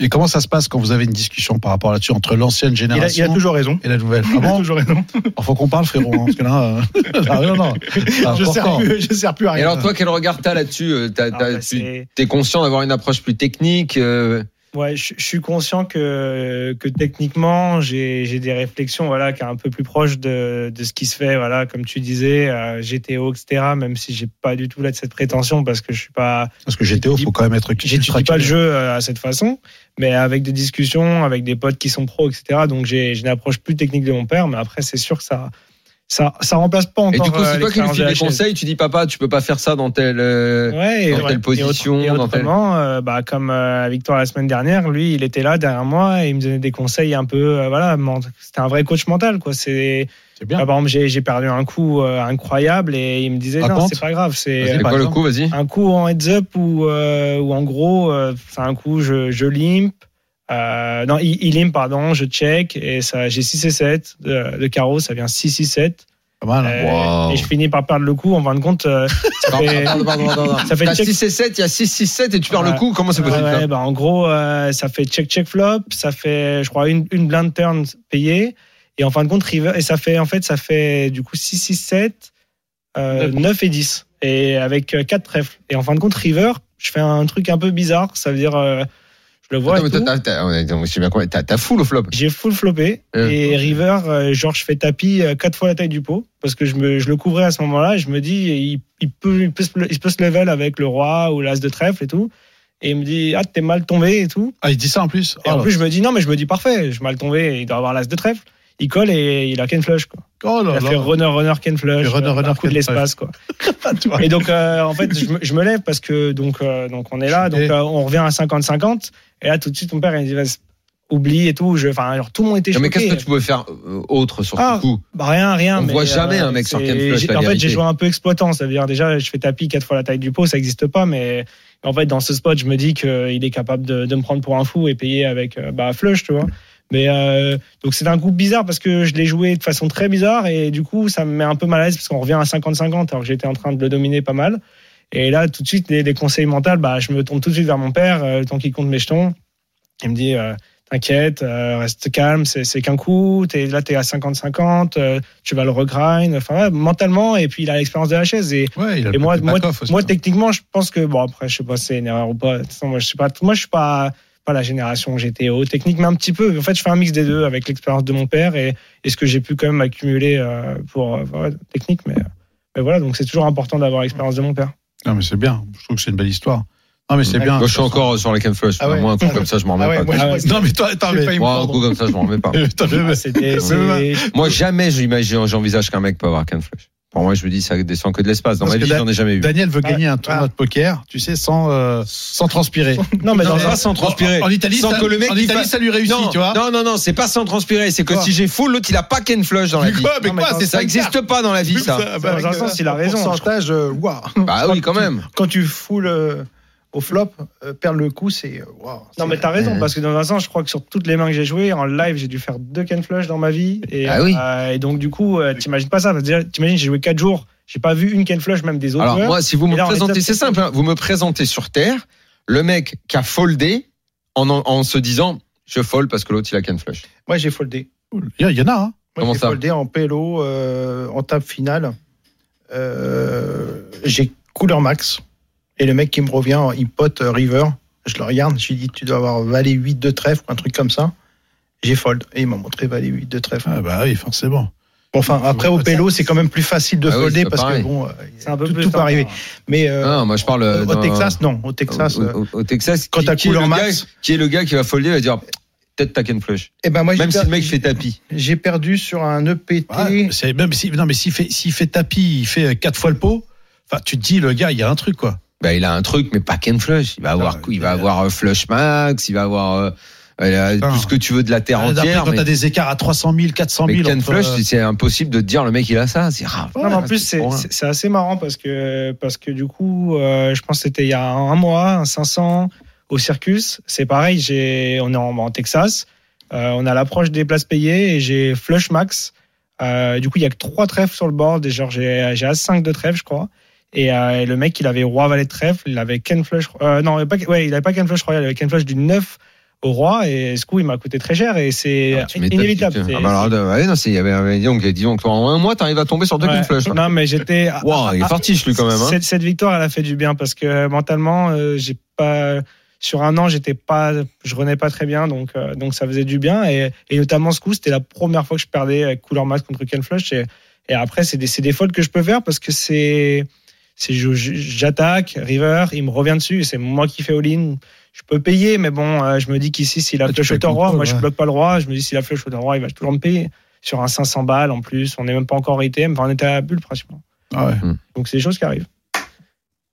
Speaker 6: Et comment ça se passe quand vous avez une discussion par rapport là-dessus entre l'ancienne
Speaker 7: Il a, il
Speaker 6: génération
Speaker 7: a toujours raison.
Speaker 6: et la nouvelle Ah
Speaker 7: Il a toujours raison.
Speaker 6: Il faut qu'on parle, frérot. hein, parce que là, euh, ah, non, non.
Speaker 7: Je sers,
Speaker 6: important.
Speaker 7: plus, je sers plus à
Speaker 5: Et
Speaker 7: rien.
Speaker 5: alors toi, quel regard t'as là-dessus Euh,
Speaker 8: Ah, bah,
Speaker 5: Tu
Speaker 8: c'est-
Speaker 5: es conscient d'avoir une approche plus technique euh,
Speaker 8: Ouais, je, je suis conscient que, que techniquement, j'ai des réflexions voilà, qui est un peu plus proches de, de ce qui se fait, voilà, comme tu disais, euh, GTO, etc. Même si j'ai pas du tout là de cette prétention parce que je suis pas,
Speaker 6: Parce que GTO, faut quand même être
Speaker 8: j'étudie pas le jeu euh, à cette façon, mais avec des discussions, avec des potes qui sont pros, etc. Donc j'ai j'ai une approche plus technique de mon père, mais après c'est sûr que ça, ça, ça remplace pas encore.
Speaker 5: Et du coup,
Speaker 8: euh,
Speaker 5: c'est toi qui lui file des conseils. Tu dis papa, tu peux pas faire ça dans tel. euh,
Speaker 8: Ouais, et,
Speaker 5: dans
Speaker 8: ouais.
Speaker 5: telle
Speaker 8: Et
Speaker 5: position,
Speaker 8: autre- et
Speaker 5: dans telle-
Speaker 8: euh, bah, comme euh, Victor la semaine dernière, lui, il était là derrière moi et il me donnait des conseils un peu, euh, voilà, c'était un vrai coach mental, quoi. C'est,
Speaker 6: C'est bien.
Speaker 8: Ah, par exemple, j'ai, perdu un coup euh, incroyable et il me disait non,
Speaker 6: Raconte.
Speaker 8: c'est pas grave, c'est
Speaker 5: quoi le coup Vas-y.
Speaker 8: un coup en heads up ou euh, ou en gros, euh, c'est un coup je, je limp. Euh, non, il, il limp, pardon, je check et ça, j'ai 6 et 7 de, de carreau, ça vient 6 6 7
Speaker 6: Pas mal. hein.
Speaker 8: Euh,
Speaker 5: Wow.
Speaker 8: et je finis par perdre le coup en fin de compte euh, ça fait-
Speaker 5: pardon, pardon, pardon, pardon.
Speaker 8: ça fait check-
Speaker 5: 6 et 7, il y a 6, 6, 7 et tu perds le coup. Comment c'est possible
Speaker 8: Ouais, bah, en gros, euh, ça fait check check flop, ça fait, je crois, une, une blind turn payée, et en fin de compte, river, et ça fait, en fait, ça fait du coup 6, 6, 7, euh, 9 et 10, et avec 4 trèfles. Et en fin de compte, river, je fais un truc un peu bizarre, ça veut dire, euh, le vois.
Speaker 5: Attends, mais t'as- t'as- ouais, attends, je sais bien quoi, T'as t'as full au flop.
Speaker 8: J'ai full flopé
Speaker 5: Euh,
Speaker 8: et river, euh, genre je fais tapis euh, quatre fois la taille du pot parce que je, me, je le couvrais à ce moment-là et je me dis il, il peut, il, peut se, il peut se level avec le roi ou l'as de trèfle et tout. Et il me dit ah t'es mal tombé et tout.
Speaker 6: Ah, il dit ça en plus.
Speaker 8: Et
Speaker 6: Oh
Speaker 8: en
Speaker 6: là.
Speaker 8: plus, je me dis non, mais je me dis parfait, je suis mal tombé, il doit avoir l'as de trèfle. Il colle et il a Ken Flush. Quoi.
Speaker 6: Oh
Speaker 8: Il
Speaker 6: là
Speaker 8: a fait
Speaker 6: là.
Speaker 8: runner, runner, Ken Flush.
Speaker 6: Et runner,
Speaker 8: euh,
Speaker 6: runner,
Speaker 8: un coup de l'espace. quoi. Et donc, euh, en fait, je me, je me lève parce que donc, euh, donc on est là, donc euh, on revient à 50-50. Et là, tout de suite, mon père, il dit vas-y, oublie et tout. Je, enfin, alors tout le monde était
Speaker 5: Non, mais
Speaker 8: choqué.
Speaker 5: qu'est-ce que tu pouvais faire euh, autre sur
Speaker 8: Ah,
Speaker 5: ce coup
Speaker 8: Bah rien, rien.
Speaker 5: On
Speaker 8: mais,
Speaker 5: voit jamais un mec sur Ken Flush,
Speaker 8: En fait, j'ai joué un peu exploitant. Ça veut dire déjà, je fais tapis quatre fois la taille du pot, ça n'existe pas. Mais en fait, dans ce spot, je me dis qu'il est capable de, de me prendre pour un fou et payer avec bah, flush, tu vois. Mais euh, donc c'est un coup bizarre parce que je l'ai joué de façon très bizarre et du coup ça me met un peu mal à l'aise parce qu'on revient à 50-50 alors que j'étais en train de le dominer pas mal. Et là tout de suite les, les conseils mentaux, bah je me tourne tout de suite vers mon père, euh, le temps qu'il compte mes jetons. Il me dit euh, t'inquiète, euh, reste calme, c'est qu'un coup, es, là t'es à 50-50, euh, tu vas le regrind, enfin ouais, mentalement et puis il a l'expérience de la chaise et
Speaker 6: Ouais,
Speaker 8: et moi, moi,
Speaker 6: aussi.
Speaker 8: moi, techniquement, je pense que bon après, je sais pas, si c'est une erreur ou pas. Moi, je sais pas. Moi, je suis pas pas la génération GTO technique, mais un petit peu. En fait, je fais un mix des deux avec l'expérience de mon père et, et ce que j'ai pu quand même accumuler euh, pour euh, ouais, technique. Mais, mais voilà, donc c'est toujours important d'avoir l'expérience de mon père.
Speaker 6: Non, mais c'est bien. Je trouve que c'est une belle histoire. Non, mais c'est bien.
Speaker 5: Moi, je suis encore sur la Ken Flush.
Speaker 7: Ah ouais.
Speaker 5: Moi, un coup comme ça, je m'en remets
Speaker 7: Ah ouais,
Speaker 5: pas.
Speaker 7: moi,
Speaker 8: Ah
Speaker 6: Non, mais toi, attends,
Speaker 7: J'ai
Speaker 6: mais.
Speaker 5: Moi, un coup comme ça, je m'en remets pas.
Speaker 6: T'as
Speaker 8: c'est-
Speaker 5: Moi, jamais j'imagine, j'envisage qu'un mec peut avoir Flush. Pour moi, je me dis, ça descend que de l'espace. Dans
Speaker 6: Parce
Speaker 5: ma vie, j'en ai jamais eu.
Speaker 6: Daniel veut
Speaker 8: Ah,
Speaker 6: gagner un tournoi
Speaker 8: ah.
Speaker 6: de poker, tu sais, sans, euh, sans transpirer.
Speaker 8: non, mais dans
Speaker 5: Non,
Speaker 8: un
Speaker 5: pas sans transpirer.
Speaker 6: En, en Italie,
Speaker 5: Sans
Speaker 6: ça,
Speaker 5: que le mec
Speaker 6: en Italie,
Speaker 5: fasse-
Speaker 6: ça lui réussit,
Speaker 5: non,
Speaker 6: tu vois.
Speaker 5: non, non, non, c'est pas sans transpirer. C'est que
Speaker 6: Quoi
Speaker 5: si j'ai full, l'autre, il a pas Ken Flush dans la vie.
Speaker 6: Quoi, mais
Speaker 8: Non, mais
Speaker 6: quoi,
Speaker 5: Ça n'existe pas dans la vie, ça.
Speaker 6: bah,
Speaker 8: dans un sens, il a raison.
Speaker 7: Pourcentage, euh, waouh.
Speaker 5: Bah oui, quand même.
Speaker 7: Quand tu foules euh, au flop, euh, perdre le coup, c'est euh, waouh.
Speaker 8: Non, mais t'as raison,
Speaker 5: Ouais.
Speaker 8: parce que dans un sens, je crois que sur toutes les mains que j'ai jouées, en live, j'ai dû faire deux Ken Flush dans ma vie. Et,
Speaker 5: Ah oui.
Speaker 8: euh, et donc, du coup, euh, t'imagines pas ça. T'imagines, j'ai joué quatre jours, j'ai pas vu une Ken Flush, même des autres
Speaker 5: Alors
Speaker 8: joueurs.
Speaker 5: moi, si vous me
Speaker 8: là,
Speaker 5: présentez, c'est simple, hein, vous me présentez sur Terre le mec qui a foldé en, en, en se disant je fold parce que l'autre il a Ken Flush.
Speaker 7: Moi, j'ai foldé.
Speaker 6: Il y, en a, hein.
Speaker 7: Moi,
Speaker 5: Comment
Speaker 7: j'ai
Speaker 5: ça
Speaker 7: foldé en PLO, euh, en table finale. Euh, j'ai couleur max. Et le mec qui me revient, il pote euh, river. Je le regarde, je lui dis, tu dois avoir valet 8 de trèfle, un truc comme ça. J'ai fold. Et il m'a montré valet 8 de trèfle.
Speaker 6: Ah, bah oui, forcément.
Speaker 7: Bon, enfin, après, au PLO, c'est quand même plus facile de
Speaker 5: Ah
Speaker 7: folder parce
Speaker 5: pareil.
Speaker 7: que bon, euh,
Speaker 8: c'est un peu
Speaker 7: tout,
Speaker 8: plus
Speaker 7: tout peut arriver. Mais euh,
Speaker 5: Ah, moi je parle euh,
Speaker 7: au Texas, non. Au Texas,
Speaker 5: au,
Speaker 7: euh,
Speaker 5: au- au Texas,
Speaker 7: quand t'as
Speaker 5: qui est
Speaker 7: couleur
Speaker 5: le
Speaker 7: max.
Speaker 5: gars, qui est le gars qui va folder, il va dire peut-être ta Ken Flush.
Speaker 7: eh ben moi,
Speaker 5: Même si le mec fait tapis.
Speaker 7: j'ai perdu sur un EPT.
Speaker 6: Même si, non, mais s'il fait, s'il fait tapis, il fait quatre fois le pot. Enfin, tu te dis, le gars, il y a un truc, quoi.
Speaker 5: Bah, il a un truc, mais pas Ken Flush. Il va avoir, il va avoir euh, Flush Max, il va avoir euh, euh,
Speaker 6: Putain.
Speaker 5: tout ce que tu veux de la terre
Speaker 6: Après,
Speaker 5: entière.
Speaker 6: quand
Speaker 5: Mais,
Speaker 6: t'as des écarts à 300 000, 400
Speaker 5: mais
Speaker 6: 000.
Speaker 5: Ken
Speaker 6: entre,
Speaker 5: Flush, c'est impossible de te dire le mec il a ça. C'est rare.
Speaker 8: Non, mais en plus, c'est- assez marrant parce que, parce que du coup, euh, je pense que c'était il y a un mois, un 500 au Circus. C'est pareil, j'ai, on est en, en Texas. Euh, on a l'approche des places payées et j'ai flush max. Euh, du coup, il y a que trois trèfles sur le board. Et genre, j'ai j'ai As5 de trèfle, je crois. Et, euh, et le mec, il avait roi valet de trèfle. Il avait Ken flush. Euh, non, il avait pas, ouais, il avait pas Ken flush royal. Il avait Ken flush du 9 au roi. Et ce coup, il m'a coûté très cher. Et c'est
Speaker 5: Ah,
Speaker 8: inévitable.
Speaker 5: Ah, bah alors, ouais, non, c'est, il y avait, dis donc, dis donc, en un mois, t'arrives à tomber sur deux
Speaker 8: Ouais.
Speaker 5: Ken Flush. hein.
Speaker 8: Non, mais j'étais.
Speaker 5: Wow, il est
Speaker 8: Ah,
Speaker 5: fartiche lui quand même. Hein.
Speaker 8: Cette, cette victoire, elle a fait du bien parce que mentalement, euh, j'ai pas sur un an, j'étais pas, je renais pas très bien, donc euh, donc ça faisait du bien et, et notamment ce coup, c'était la première fois que je perdais couleur max contre Ken Flush et, et après c'est des c'est des folds que je peux faire parce que c'est c'est je- je- j'attaque river, il me revient dessus et c'est moi qui fais all-in. Je peux payer, mais bon, euh, je me dis qu'ici, s'il a
Speaker 6: Ah, fais
Speaker 8: au roi, moi je
Speaker 6: ouais.
Speaker 8: bloque pas le roi. Je me dis, s'il a flush au roi, il va toujours me payer. Sur un 500 balles en plus, on n'est même pas encore ITM, enfin on était à la bulle pratiquement.
Speaker 6: ah ouais.
Speaker 8: Donc c'est des choses qui arrivent.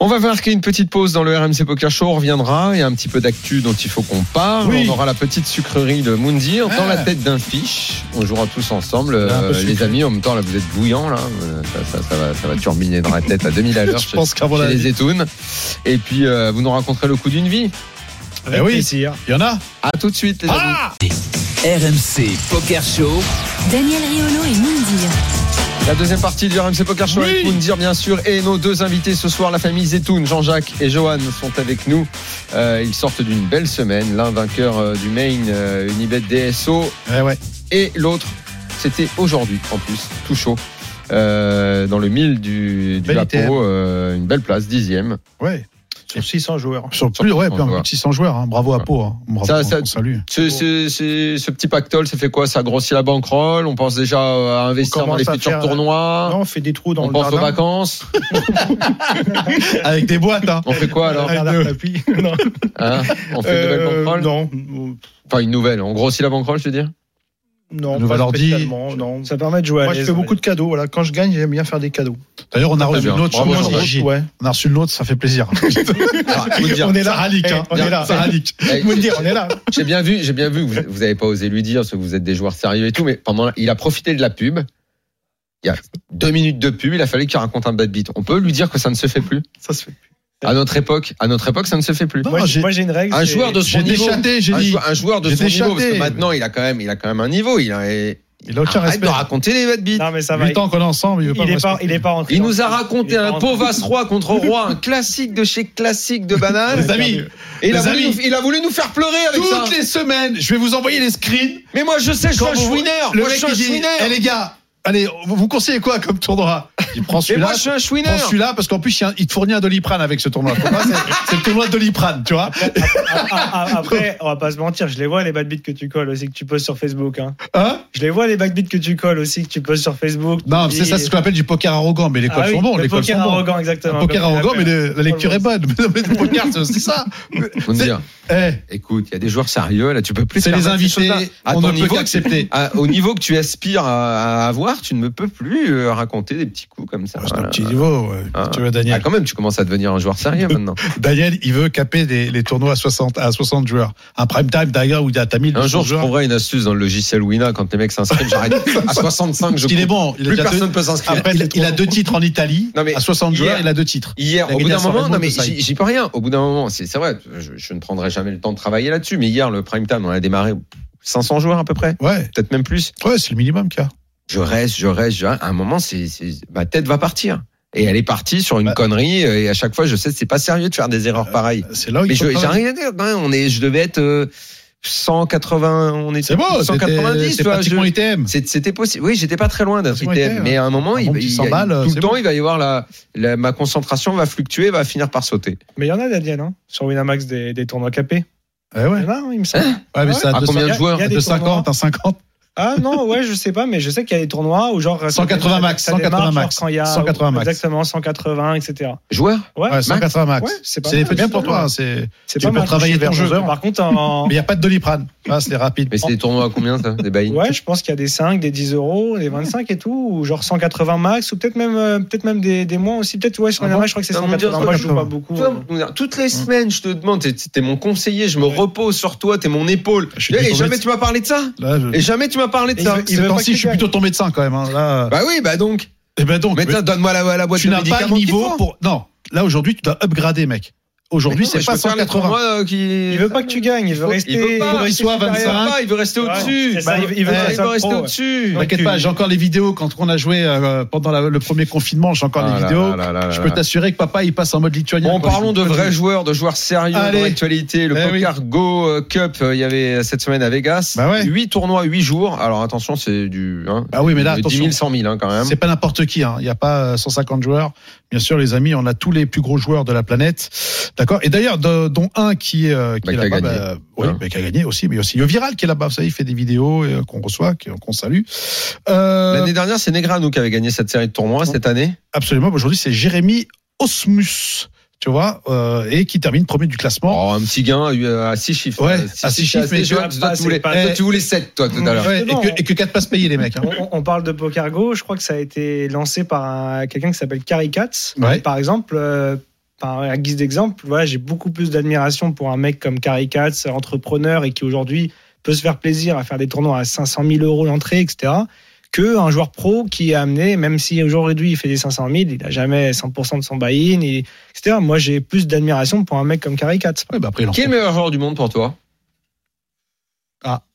Speaker 5: On va marquer une petite pause dans le RMC Poker Show. On reviendra. Il y a un petit peu d'actu dont il faut qu'on parle.
Speaker 6: Oui.
Speaker 5: On aura la petite sucrerie de Moundir dans
Speaker 6: Ah.
Speaker 5: la tête d'un fiche. On jouera tous ensemble,
Speaker 6: peu
Speaker 5: euh, les amis. En même temps, là, vous êtes bouillants là. Euh, Ça, ça, ça va, ça va turbiner dans la tête à 2000 à l'heure.
Speaker 6: Je
Speaker 5: chez-
Speaker 6: pense qu'avant
Speaker 5: chez les étounes. Et puis, euh, vous nous raconterez le coup d'une vie.
Speaker 6: Eh oui.
Speaker 8: plaisir.
Speaker 6: Il y en a
Speaker 5: À tout de suite, les amis.
Speaker 6: Ah
Speaker 4: RMC Poker Show.
Speaker 3: Daniel Riolo et Moundir.
Speaker 5: La deuxième partie du RMC Poker Show
Speaker 6: Oui.
Speaker 5: avec Moundir, bien sûr. Et nos deux invités ce soir, la famille Zetoun, Jean-Jacques et Johan, sont avec nous. Euh, ils sortent d'une belle semaine. L'un vainqueur euh, du main euh, Unibet DSO
Speaker 6: Ouais, ouais.
Speaker 5: et l'autre, c'était aujourd'hui en plus, tout chaud. Euh, dans le 1000 du, du Lapo, une belle place, dixième.
Speaker 6: ouais.
Speaker 7: Sur 600 joueurs.
Speaker 6: Sur plus,
Speaker 5: Sur
Speaker 6: ouais,
Speaker 5: 600
Speaker 6: plus,
Speaker 5: joueurs.
Speaker 6: de 600 joueurs. hein. Bravo à Pau. hein. Bravo,
Speaker 5: Ça,
Speaker 6: on-
Speaker 5: ça-
Speaker 6: on salue.
Speaker 5: Ce, ce- ce- ce petit pactole, ça fait quoi? Ça grossit la bankroll? On pense déjà à investir dans les futurs
Speaker 7: faire-
Speaker 5: tournois?
Speaker 7: Non, on fait des trous dans
Speaker 5: On
Speaker 7: le
Speaker 5: pense aux vacances?
Speaker 6: Avec des boîtes, hein.
Speaker 5: On fait quoi alors?
Speaker 7: Non.
Speaker 5: Hein? On fait une nouvelle
Speaker 7: Euh,
Speaker 5: bankroll?
Speaker 7: Non.
Speaker 5: Enfin, une nouvelle. On grossit la bankroll, je veux dire?
Speaker 7: Non, pas spécialement, non.
Speaker 8: Ça permet de jouer à
Speaker 7: Moi, je fais beaucoup de cadeaux. Voilà, quand je gagne, j'aime bien faire des cadeaux.
Speaker 6: D'ailleurs, on a reçu
Speaker 5: bien.
Speaker 6: une autre sur
Speaker 5: Bravo,
Speaker 6: le
Speaker 5: Jean-Jacques.
Speaker 6: J.
Speaker 7: Ouais.
Speaker 6: On a reçu une autre, ça fait plaisir.
Speaker 5: Dire,
Speaker 7: On est là.
Speaker 6: Ça ralique, hein.
Speaker 7: on est là. Vous dire, on est là.
Speaker 5: J'ai bien vu, j'ai bien vu que vous, vous avez pas osé lui dire parce que vous êtes des joueurs sérieux et tout, mais pendant, il a profité de la pub. Il y a deux minutes de pub, il a fallu qu'il raconte un bad beat. On peut lui dire que ça ne se fait plus?
Speaker 7: Ça se fait.
Speaker 5: À notre époque, à notre époque, ça ne se fait plus.
Speaker 6: Non,
Speaker 8: Moi, j'ai- une règle.
Speaker 5: Un joueur de son
Speaker 6: J'ai
Speaker 5: niveau,
Speaker 6: déchaté, j'ai
Speaker 5: un,
Speaker 6: dit.
Speaker 5: un joueur de son niveau, parce que
Speaker 6: déchaté.
Speaker 5: maintenant il a quand même, il a quand même un niveau. Il a,
Speaker 6: Il a aucun
Speaker 5: arrête
Speaker 6: respect.
Speaker 5: de raconter les bad beats.
Speaker 8: Non, mais ça va.
Speaker 6: 8 ans qu'on est ensemble, il veut pas
Speaker 8: Il est pas, il est pas rentré.
Speaker 5: Il nous a raconté un Povas Roi contre Roi, un classique de chez classique de banane.
Speaker 6: Les amis,
Speaker 5: Et il a,
Speaker 6: les
Speaker 5: voulu
Speaker 6: amis.
Speaker 5: nous, il a voulu nous faire pleurer avec ça.
Speaker 6: toutes les semaines, je vais vous envoyer les screens.
Speaker 5: Mais moi je sais, je suis un chouineur.
Speaker 6: Le
Speaker 5: Moi je suis un
Speaker 6: dit, eh les gars, allez, vous, conseillez quoi comme tournoi? Il prend celui-là.
Speaker 5: moi je suis un
Speaker 6: Prends
Speaker 5: chouineur.
Speaker 6: celui-là parce qu'en plus il te fournit un doliprane avec ce tournoi. Pour moi, c'est- le tournoi de doliprane, tu vois.
Speaker 8: Après, on va pas se mentir, je les vois les bad beats que tu colles aussi, que tu poses sur Facebook. Hein.
Speaker 6: Hein?
Speaker 8: Je les vois les bad beats que tu colles aussi, que tu poses sur Facebook.
Speaker 6: Non, c'est ça, c'est ce qu'on appelle du poker arrogant. Mais les
Speaker 8: Ah
Speaker 6: cols
Speaker 8: oui,
Speaker 6: sont bons,
Speaker 8: le
Speaker 6: les sont
Speaker 8: poker
Speaker 6: bons.
Speaker 8: arrogant, exactement.
Speaker 6: Un poker arrogant, mais le- la lecture est bonne. Mais le poker, c'est ça. Eh,
Speaker 5: écoute, il y a des joueurs sérieux là, tu peux plus.
Speaker 6: c'est les invités.
Speaker 5: À
Speaker 6: On ne peut
Speaker 5: niveau,
Speaker 6: qu'accepter.
Speaker 5: à- au niveau que tu aspires à, à avoir, tu ne me peux plus euh, raconter des petits coups comme ça.
Speaker 6: C'est un petit niveau. ouais.
Speaker 5: Ah.
Speaker 6: Tu veux,
Speaker 5: Ah,
Speaker 6: Daniel
Speaker 5: quand même, tu commences à devenir un joueur sérieux maintenant.
Speaker 6: Daniel, il veut caper des- les tournois à 60, à 60 joueurs. Un prime time, d'ailleurs, où il y a t'as 1000
Speaker 5: Un jour, je trouverai une astuce dans le logiciel Wina quand les mecs s'inscrivent. J'arrête à 65. Je
Speaker 6: qu'il est bon. Il a
Speaker 5: Plus
Speaker 6: déjà deux-
Speaker 5: personne peut s'inscrire.
Speaker 6: Après, il, a- il a deux titres en Italie.
Speaker 5: Non, mais
Speaker 6: à 60
Speaker 5: hier-
Speaker 6: joueurs, il a deux titres.
Speaker 5: Hier,
Speaker 6: Il
Speaker 5: au bout d'un moment, non mais j'y peux rien. Au bout d'un moment, c'est vrai, je ne prendrai jamais le temps de travailler là-dessus. Mais hier, le prime time, on a démarré 500 joueurs à peu près,
Speaker 6: Ouais,
Speaker 5: peut-être même plus.
Speaker 6: ouais, c'est le minimum qu'il y a.
Speaker 5: Je reste, je reste. je- À un moment, c'est ma tête va partir. Et elle est partie sur une
Speaker 6: Bah.
Speaker 5: connerie. Et à chaque fois, je sais, c'est pas sérieux de faire des erreurs pareilles.
Speaker 6: C'est là où il
Speaker 5: Mais j'ai rien à dire. On est, je devais être euh, 180. On était
Speaker 6: C'est bon,
Speaker 5: 190.
Speaker 6: c'est
Speaker 5: tu vois,
Speaker 6: pratiquement
Speaker 5: je-
Speaker 6: ITM.
Speaker 5: c'est- C'était possible. Oui, j'étais pas très loin d'un ITM.
Speaker 6: ITM,
Speaker 5: Mais à un moment,
Speaker 6: Un
Speaker 5: il,
Speaker 6: bon
Speaker 5: il-
Speaker 6: 100
Speaker 5: il-
Speaker 6: balles,
Speaker 5: tout le temps,
Speaker 6: bon.
Speaker 5: il va y avoir la, la- ma concentration va fluctuer, va finir par sauter.
Speaker 8: Mais il y en a, Daniel, hein, sur Winamax des, des tournois capés.
Speaker 6: Eh ouais.
Speaker 8: Il y en a, hein, il me semble.
Speaker 6: Ouais, mais c'est à
Speaker 5: À
Speaker 6: 200
Speaker 5: combien de
Speaker 8: y a-
Speaker 5: joueurs
Speaker 8: y a des
Speaker 6: de
Speaker 8: tournois.
Speaker 6: 50 à 50.
Speaker 8: Ah non, ouais, je sais pas, mais je sais qu'il y a des tournois où genre. ça
Speaker 6: 180
Speaker 8: dé-
Speaker 6: max,
Speaker 8: ça démarre,
Speaker 6: 180
Speaker 8: genre
Speaker 6: max.
Speaker 8: quand il y a-
Speaker 6: 180 max.
Speaker 8: Exactement, 180, etc.
Speaker 5: Joueurs
Speaker 8: Ouais,
Speaker 6: Ouais, 180 max.
Speaker 8: Ouais, c'est pas mal,
Speaker 6: bien pour toi. hein, C'est.
Speaker 8: C'est
Speaker 6: tu
Speaker 8: pas
Speaker 6: peux
Speaker 8: mal.
Speaker 6: travailler
Speaker 8: vers
Speaker 6: jeu.
Speaker 8: 11 heures. Par contre, en-
Speaker 6: Mais il n'y a pas de doliprane. Ah, c'est rapide.
Speaker 5: Mais c'est des tournois à combien ça Des buy
Speaker 8: Ouais, je pense qu'il y a des 5, des 10 euros, des 25 et tout, ou genre 180 max, ou peut-être même, euh, peut-être même des, des moins aussi. Peut-être, ouais, sur
Speaker 6: Ah
Speaker 8: la
Speaker 6: bon
Speaker 8: je crois que c'est
Speaker 5: Non, mon Dieu,
Speaker 8: 180. Moi, je joue pas
Speaker 6: 180.
Speaker 8: beaucoup. Euh.
Speaker 5: Toutes les semaines, je te demande, t'es mon conseiller, je me repose sur toi, t'es mon épaule.
Speaker 6: Suis
Speaker 5: Et
Speaker 6: tombé
Speaker 5: jamais tu m'as parlé de ça Et jamais tu m'as parlé de
Speaker 8: Et
Speaker 5: ça
Speaker 8: il veut- il
Speaker 6: Ces
Speaker 8: veut pas
Speaker 6: temps-ci,
Speaker 8: que
Speaker 6: je suis
Speaker 8: tu
Speaker 6: plutôt tombé de 100 quand même. hein. Là,
Speaker 5: Bah oui, bah donc.
Speaker 6: eh ben donc,
Speaker 5: Mais tiens, donne-moi la, la boîte
Speaker 6: tu
Speaker 5: de
Speaker 6: n'as pas le
Speaker 5: médicaments
Speaker 6: niveau pour. Non, là aujourd'hui, tu dois upgrader, mec. Aujourd'hui, c'est pas
Speaker 5: je peux faire les
Speaker 6: 180.
Speaker 5: tournois, euh, qui...
Speaker 8: Il veut pas que tu gagnes, il veut rester.
Speaker 5: il veut pas,
Speaker 8: rester
Speaker 6: soit
Speaker 8: supérieur.
Speaker 6: 25.
Speaker 5: Il veut pas, il veut rester au-dessus.
Speaker 8: ça, il- il veut
Speaker 5: il rester au-dessus.
Speaker 6: T'inquiète pas, j'ai encore les vidéos quand on a joué euh, pendant la- le premier confinement, j'ai encore
Speaker 5: Ah
Speaker 6: les
Speaker 5: là
Speaker 6: vidéos.
Speaker 5: là là là
Speaker 6: Je peux t'assurer que papa il passe en mode lituanien.
Speaker 5: Bon, parlons
Speaker 6: il-
Speaker 5: de vrais
Speaker 6: il-
Speaker 5: joueurs, de joueurs sérieux
Speaker 6: Allez.
Speaker 5: dans l'actualité. Le
Speaker 6: Eh oui.
Speaker 5: Poker Go euh, Cup, euh, il y avait cette semaine à Vegas.
Speaker 6: Bah ouais.
Speaker 5: 8 tournois, 8 jours. Alors attention, c'est du. Hein,
Speaker 6: Ah oui, mais là,
Speaker 5: 10
Speaker 6: attention.
Speaker 5: 000, 100 000 hein, quand même.
Speaker 6: C'est pas n'importe qui. hein. Il n'y a pas euh, 150 joueurs. Bien sûr, les amis, on a tous les plus gros joueurs de la planète. D'accord. Et d'ailleurs, dont un qui est, euh, qui
Speaker 5: Bah,
Speaker 6: est là-bas,
Speaker 5: gagné.
Speaker 6: bah, oui,
Speaker 5: Hein.
Speaker 6: bah, qui a gagné aussi, mais aussi le viral qui est là-bas. Vous savez, il fait des vidéos euh, qu'on reçoit, qu'on salue. Euh,
Speaker 5: L'année dernière, c'est Negreanu qui avait gagné cette série de tournois. Cette année,
Speaker 6: absolument. Aujourd'hui, c'est Jérémy Osmus. Tu vois, euh, et qui termine premier du classement.
Speaker 5: oh, un petit gain à 6 chiffres.
Speaker 6: Ouais,
Speaker 5: Euh,
Speaker 6: à six chiffres, mais
Speaker 5: toi,
Speaker 8: tu-
Speaker 5: toi,
Speaker 8: pas-
Speaker 5: tu voulais,
Speaker 8: pas-
Speaker 5: toi, tu voulais 7, toi, tout à l'heure.
Speaker 6: Ouais, et, que, et que 4 passes payées, les mecs. hein.
Speaker 8: On, on parle de Poker Go, je crois que ça a été lancé par un- quelqu'un qui s'appelle Carrie Katz.
Speaker 6: Ouais.
Speaker 8: Par exemple, euh, par, à guise d'exemple, voilà, j'ai beaucoup plus d'admiration pour un mec comme Carrie Katz, entrepreneur et qui aujourd'hui peut se faire plaisir à faire des tournois à 500 000 euros l'entrée, etc., que un joueur pro qui est amené, même si aujourd'hui il fait des 500 000, il a jamais 100% de son buy-in, et- etc. Moi, j'ai plus d'admiration pour un mec comme Carrie Katz.
Speaker 6: Ouais, bah après,
Speaker 5: Qui est le meilleur joueur du monde pour toi?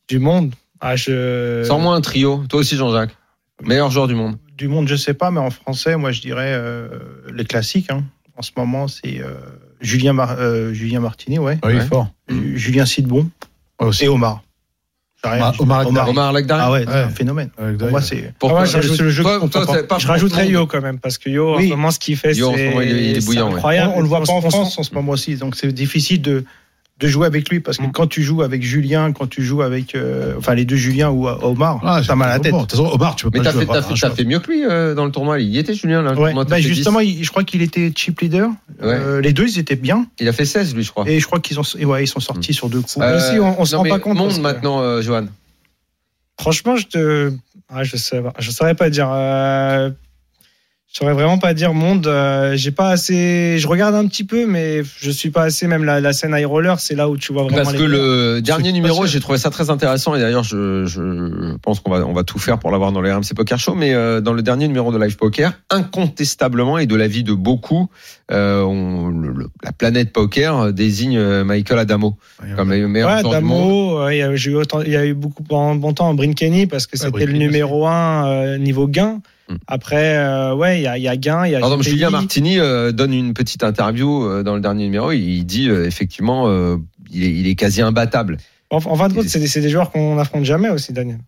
Speaker 8: Du monde. Ah, je...
Speaker 5: Sors-moi un trio. Toi aussi, Jean-Jacques. Meilleur joueur du monde.
Speaker 7: Du monde, je sais pas, mais en français, moi, je dirais euh, les classiques. hein. En ce moment, c'est euh, Julien, Mar- euh, Julien Martini, ouais.
Speaker 6: Oui,
Speaker 5: Ouais.
Speaker 6: fort.
Speaker 7: Julien Sidbon
Speaker 6: Ouais, aussi.
Speaker 7: et Omar.
Speaker 6: Omar-. Omar.
Speaker 5: Omar Lagdari
Speaker 7: Ah ouais, c'est
Speaker 6: Ouais.
Speaker 7: un phénomène. Pour moi, c'est.
Speaker 5: Pourquoi
Speaker 8: Ah
Speaker 7: le jeu
Speaker 5: Toi-
Speaker 7: que je comprends
Speaker 5: toi,
Speaker 7: pas.
Speaker 8: Je rajouterais Yo quand même, parce que Yo,
Speaker 7: Oui.
Speaker 8: en ce moment, ce qu'il fait,
Speaker 5: Yo, en ce
Speaker 8: c'est incroyable.
Speaker 7: On, on le voit pas en
Speaker 8: On- on-
Speaker 7: France en ce moment aussi, donc c'est difficile de, de jouer avec lui parce que
Speaker 8: Mm.
Speaker 7: quand tu joues avec Julien, quand tu joues avec, euh, enfin les deux Julien ou euh, Omar,
Speaker 6: Ah,
Speaker 7: t'as mal à la tête.
Speaker 6: Bon, Omar, tu peux
Speaker 5: Mais
Speaker 6: pas
Speaker 5: t'as
Speaker 6: jouer
Speaker 5: fait, mieux que lui euh, dans le tournoi. Il y était Julien là.
Speaker 7: Ouais.
Speaker 5: tournoi,
Speaker 7: Bah, justement,
Speaker 5: 10.
Speaker 7: il- je crois qu'il était chip leader.
Speaker 5: Ouais.
Speaker 7: Euh, les deux, ils étaient bien
Speaker 5: il a fait 16 lui, je crois.
Speaker 7: et je crois qu'ils ont, ouais, ils sont sortis sur deux coups.
Speaker 8: Euh, aussi, on- on se rend pas compte
Speaker 5: Monde
Speaker 8: que-
Speaker 5: maintenant, euh, Johan.
Speaker 8: Franchement, je te. Ah, je sais, je saurais pas dire. Je saurais vraiment pas dire monde. euh, j'ai pas assez. Je regarde un petit peu, mais je suis pas assez. Même la, la scène high roller, c'est là où tu vois vraiment.
Speaker 5: Parce
Speaker 8: les
Speaker 5: que le dernier numéro, j'ai trouvé ça très intéressant et d'ailleurs, je, je pense qu'on va, on va tout faire pour l'avoir dans les RMC Poker Show. Mais euh, dans le dernier numéro de Live Poker, incontestablement et de l'avis de beaucoup, euh, on- le- le- la planète poker désigne Michael Adamo comme le meilleur
Speaker 8: Ouais,
Speaker 5: joueur du monde.
Speaker 8: Damo, euh, il y a- eu autant- il y a eu beaucoup pendant bon temps Brin Kenny parce que
Speaker 6: Ouais,
Speaker 8: c'était le numéro un euh, niveau gain.
Speaker 5: Mm.
Speaker 8: Après, euh, ouais, il y a, il y a gain, il y a.
Speaker 5: Exemple. Julien Martini euh, donne une petite interview euh, dans le dernier numéro. Il dit effectivement, il, est, il est quasi imbattable.
Speaker 8: En, en fin de compte, c'est des, joueurs qu'on n'affronte jamais aussi, Daniel.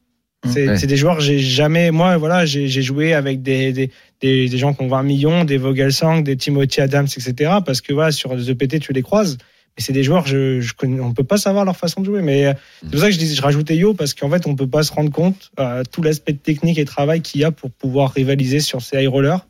Speaker 8: C'est
Speaker 5: Ouais.
Speaker 8: c'est des joueurs, j'ai jamais, moi, voilà, j'ai joué avec des, des, des, des gens qui ont 20 millions, des Vogelsang, des Timothy Adams, etc. Parce que voilà, sur les EPT, tu les croises. Mais c'est des joueurs, je, je connais, on peut pas savoir leur façon de jouer. Mais euh, c'est pour ça que je, dis, je rajoutais Yo, parce qu'en fait, on peut pas se rendre compte euh, tout l'aspect technique et travail qu'il y a pour pouvoir rivaliser sur ces high rollers.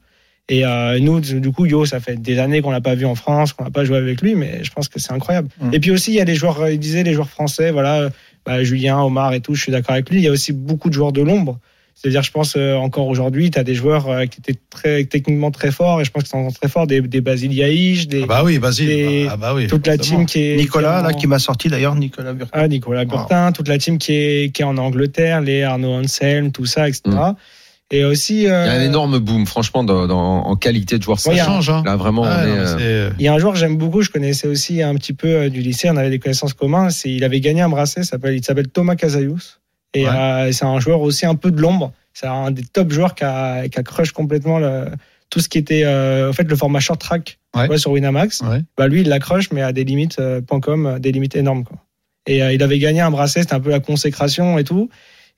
Speaker 8: Et euh, nous, du coup, Yo, ça fait des années qu'on l'a pas vu en France, qu'on n'a pas joué avec lui, mais je pense que c'est incroyable.
Speaker 7: Mm.
Speaker 8: Et puis aussi, il y a les joueurs, euh, il disait les joueurs français, voilà, bah, Julien, Omar et tout, je suis d'accord avec lui. Il y a aussi beaucoup de joueurs de l'ombre. C'est-à-dire, je pense euh, encore aujourd'hui, tu as des joueurs euh, qui étaient très techniquement très forts, et je pense qu'ils sont très forts, des, des Basile Yaïch, des
Speaker 6: Ah bah oui, vas-y.
Speaker 8: Et
Speaker 6: Ah bah oui.
Speaker 8: toute la team qui est
Speaker 7: Nicolas,
Speaker 8: qui est
Speaker 7: là, qui m'a sorti d'ailleurs, Nicolas Burton.
Speaker 8: ah, Nicolas Burtin, toute la team qui est, qui est en Angleterre, les Arnaud Anselm, tout ça, etc.
Speaker 5: Mm.
Speaker 8: Et aussi,
Speaker 5: Il y a
Speaker 8: euh,
Speaker 5: un énorme boom, franchement, dans, dans- en qualité de joueur.
Speaker 6: Ça
Speaker 8: Ouais,
Speaker 6: change, hein.
Speaker 5: Là, vraiment,
Speaker 6: Ouais,
Speaker 5: on est,
Speaker 6: non,
Speaker 5: euh,
Speaker 8: il y a un joueur que j'aime beaucoup, je connaissais aussi un petit peu euh, du lycée, on avait des connaissances communes. Il avait gagné un bracelet, il s'appelle Thomas Casayus. Et
Speaker 6: Ouais.
Speaker 8: euh, c'est un joueur aussi un peu de l'ombre. C'est un des top joueurs qui a, qui a crush complètement le, tout ce qui était, euh, en fait, le format short track
Speaker 6: Ouais.
Speaker 8: sur Winamax.
Speaker 6: Ouais.
Speaker 8: Bah, lui, il l'accroche, mais à des limites, euh, .com, euh, des limites énormes, quoi. Et il avait gagné un bracelet, c'était un peu la consécration et tout.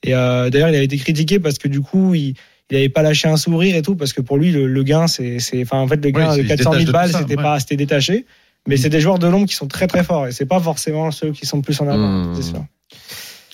Speaker 8: Et d'ailleurs, il avait été critiqué parce que du coup, il, il avait pas lâché un sourire et tout, parce que pour lui, le, le gain, c'est, enfin, en fait, le gain
Speaker 6: Oui,
Speaker 8: de
Speaker 6: il se
Speaker 8: 400
Speaker 6: détache
Speaker 8: 000
Speaker 6: de
Speaker 8: balles, c'était
Speaker 6: ouais.
Speaker 8: pas, c'était détaché. Mais c'est des joueurs de l'ombre qui sont très très forts et c'est pas forcément ceux qui sont plus en avant,
Speaker 5: Mm.
Speaker 8: c'est sûr.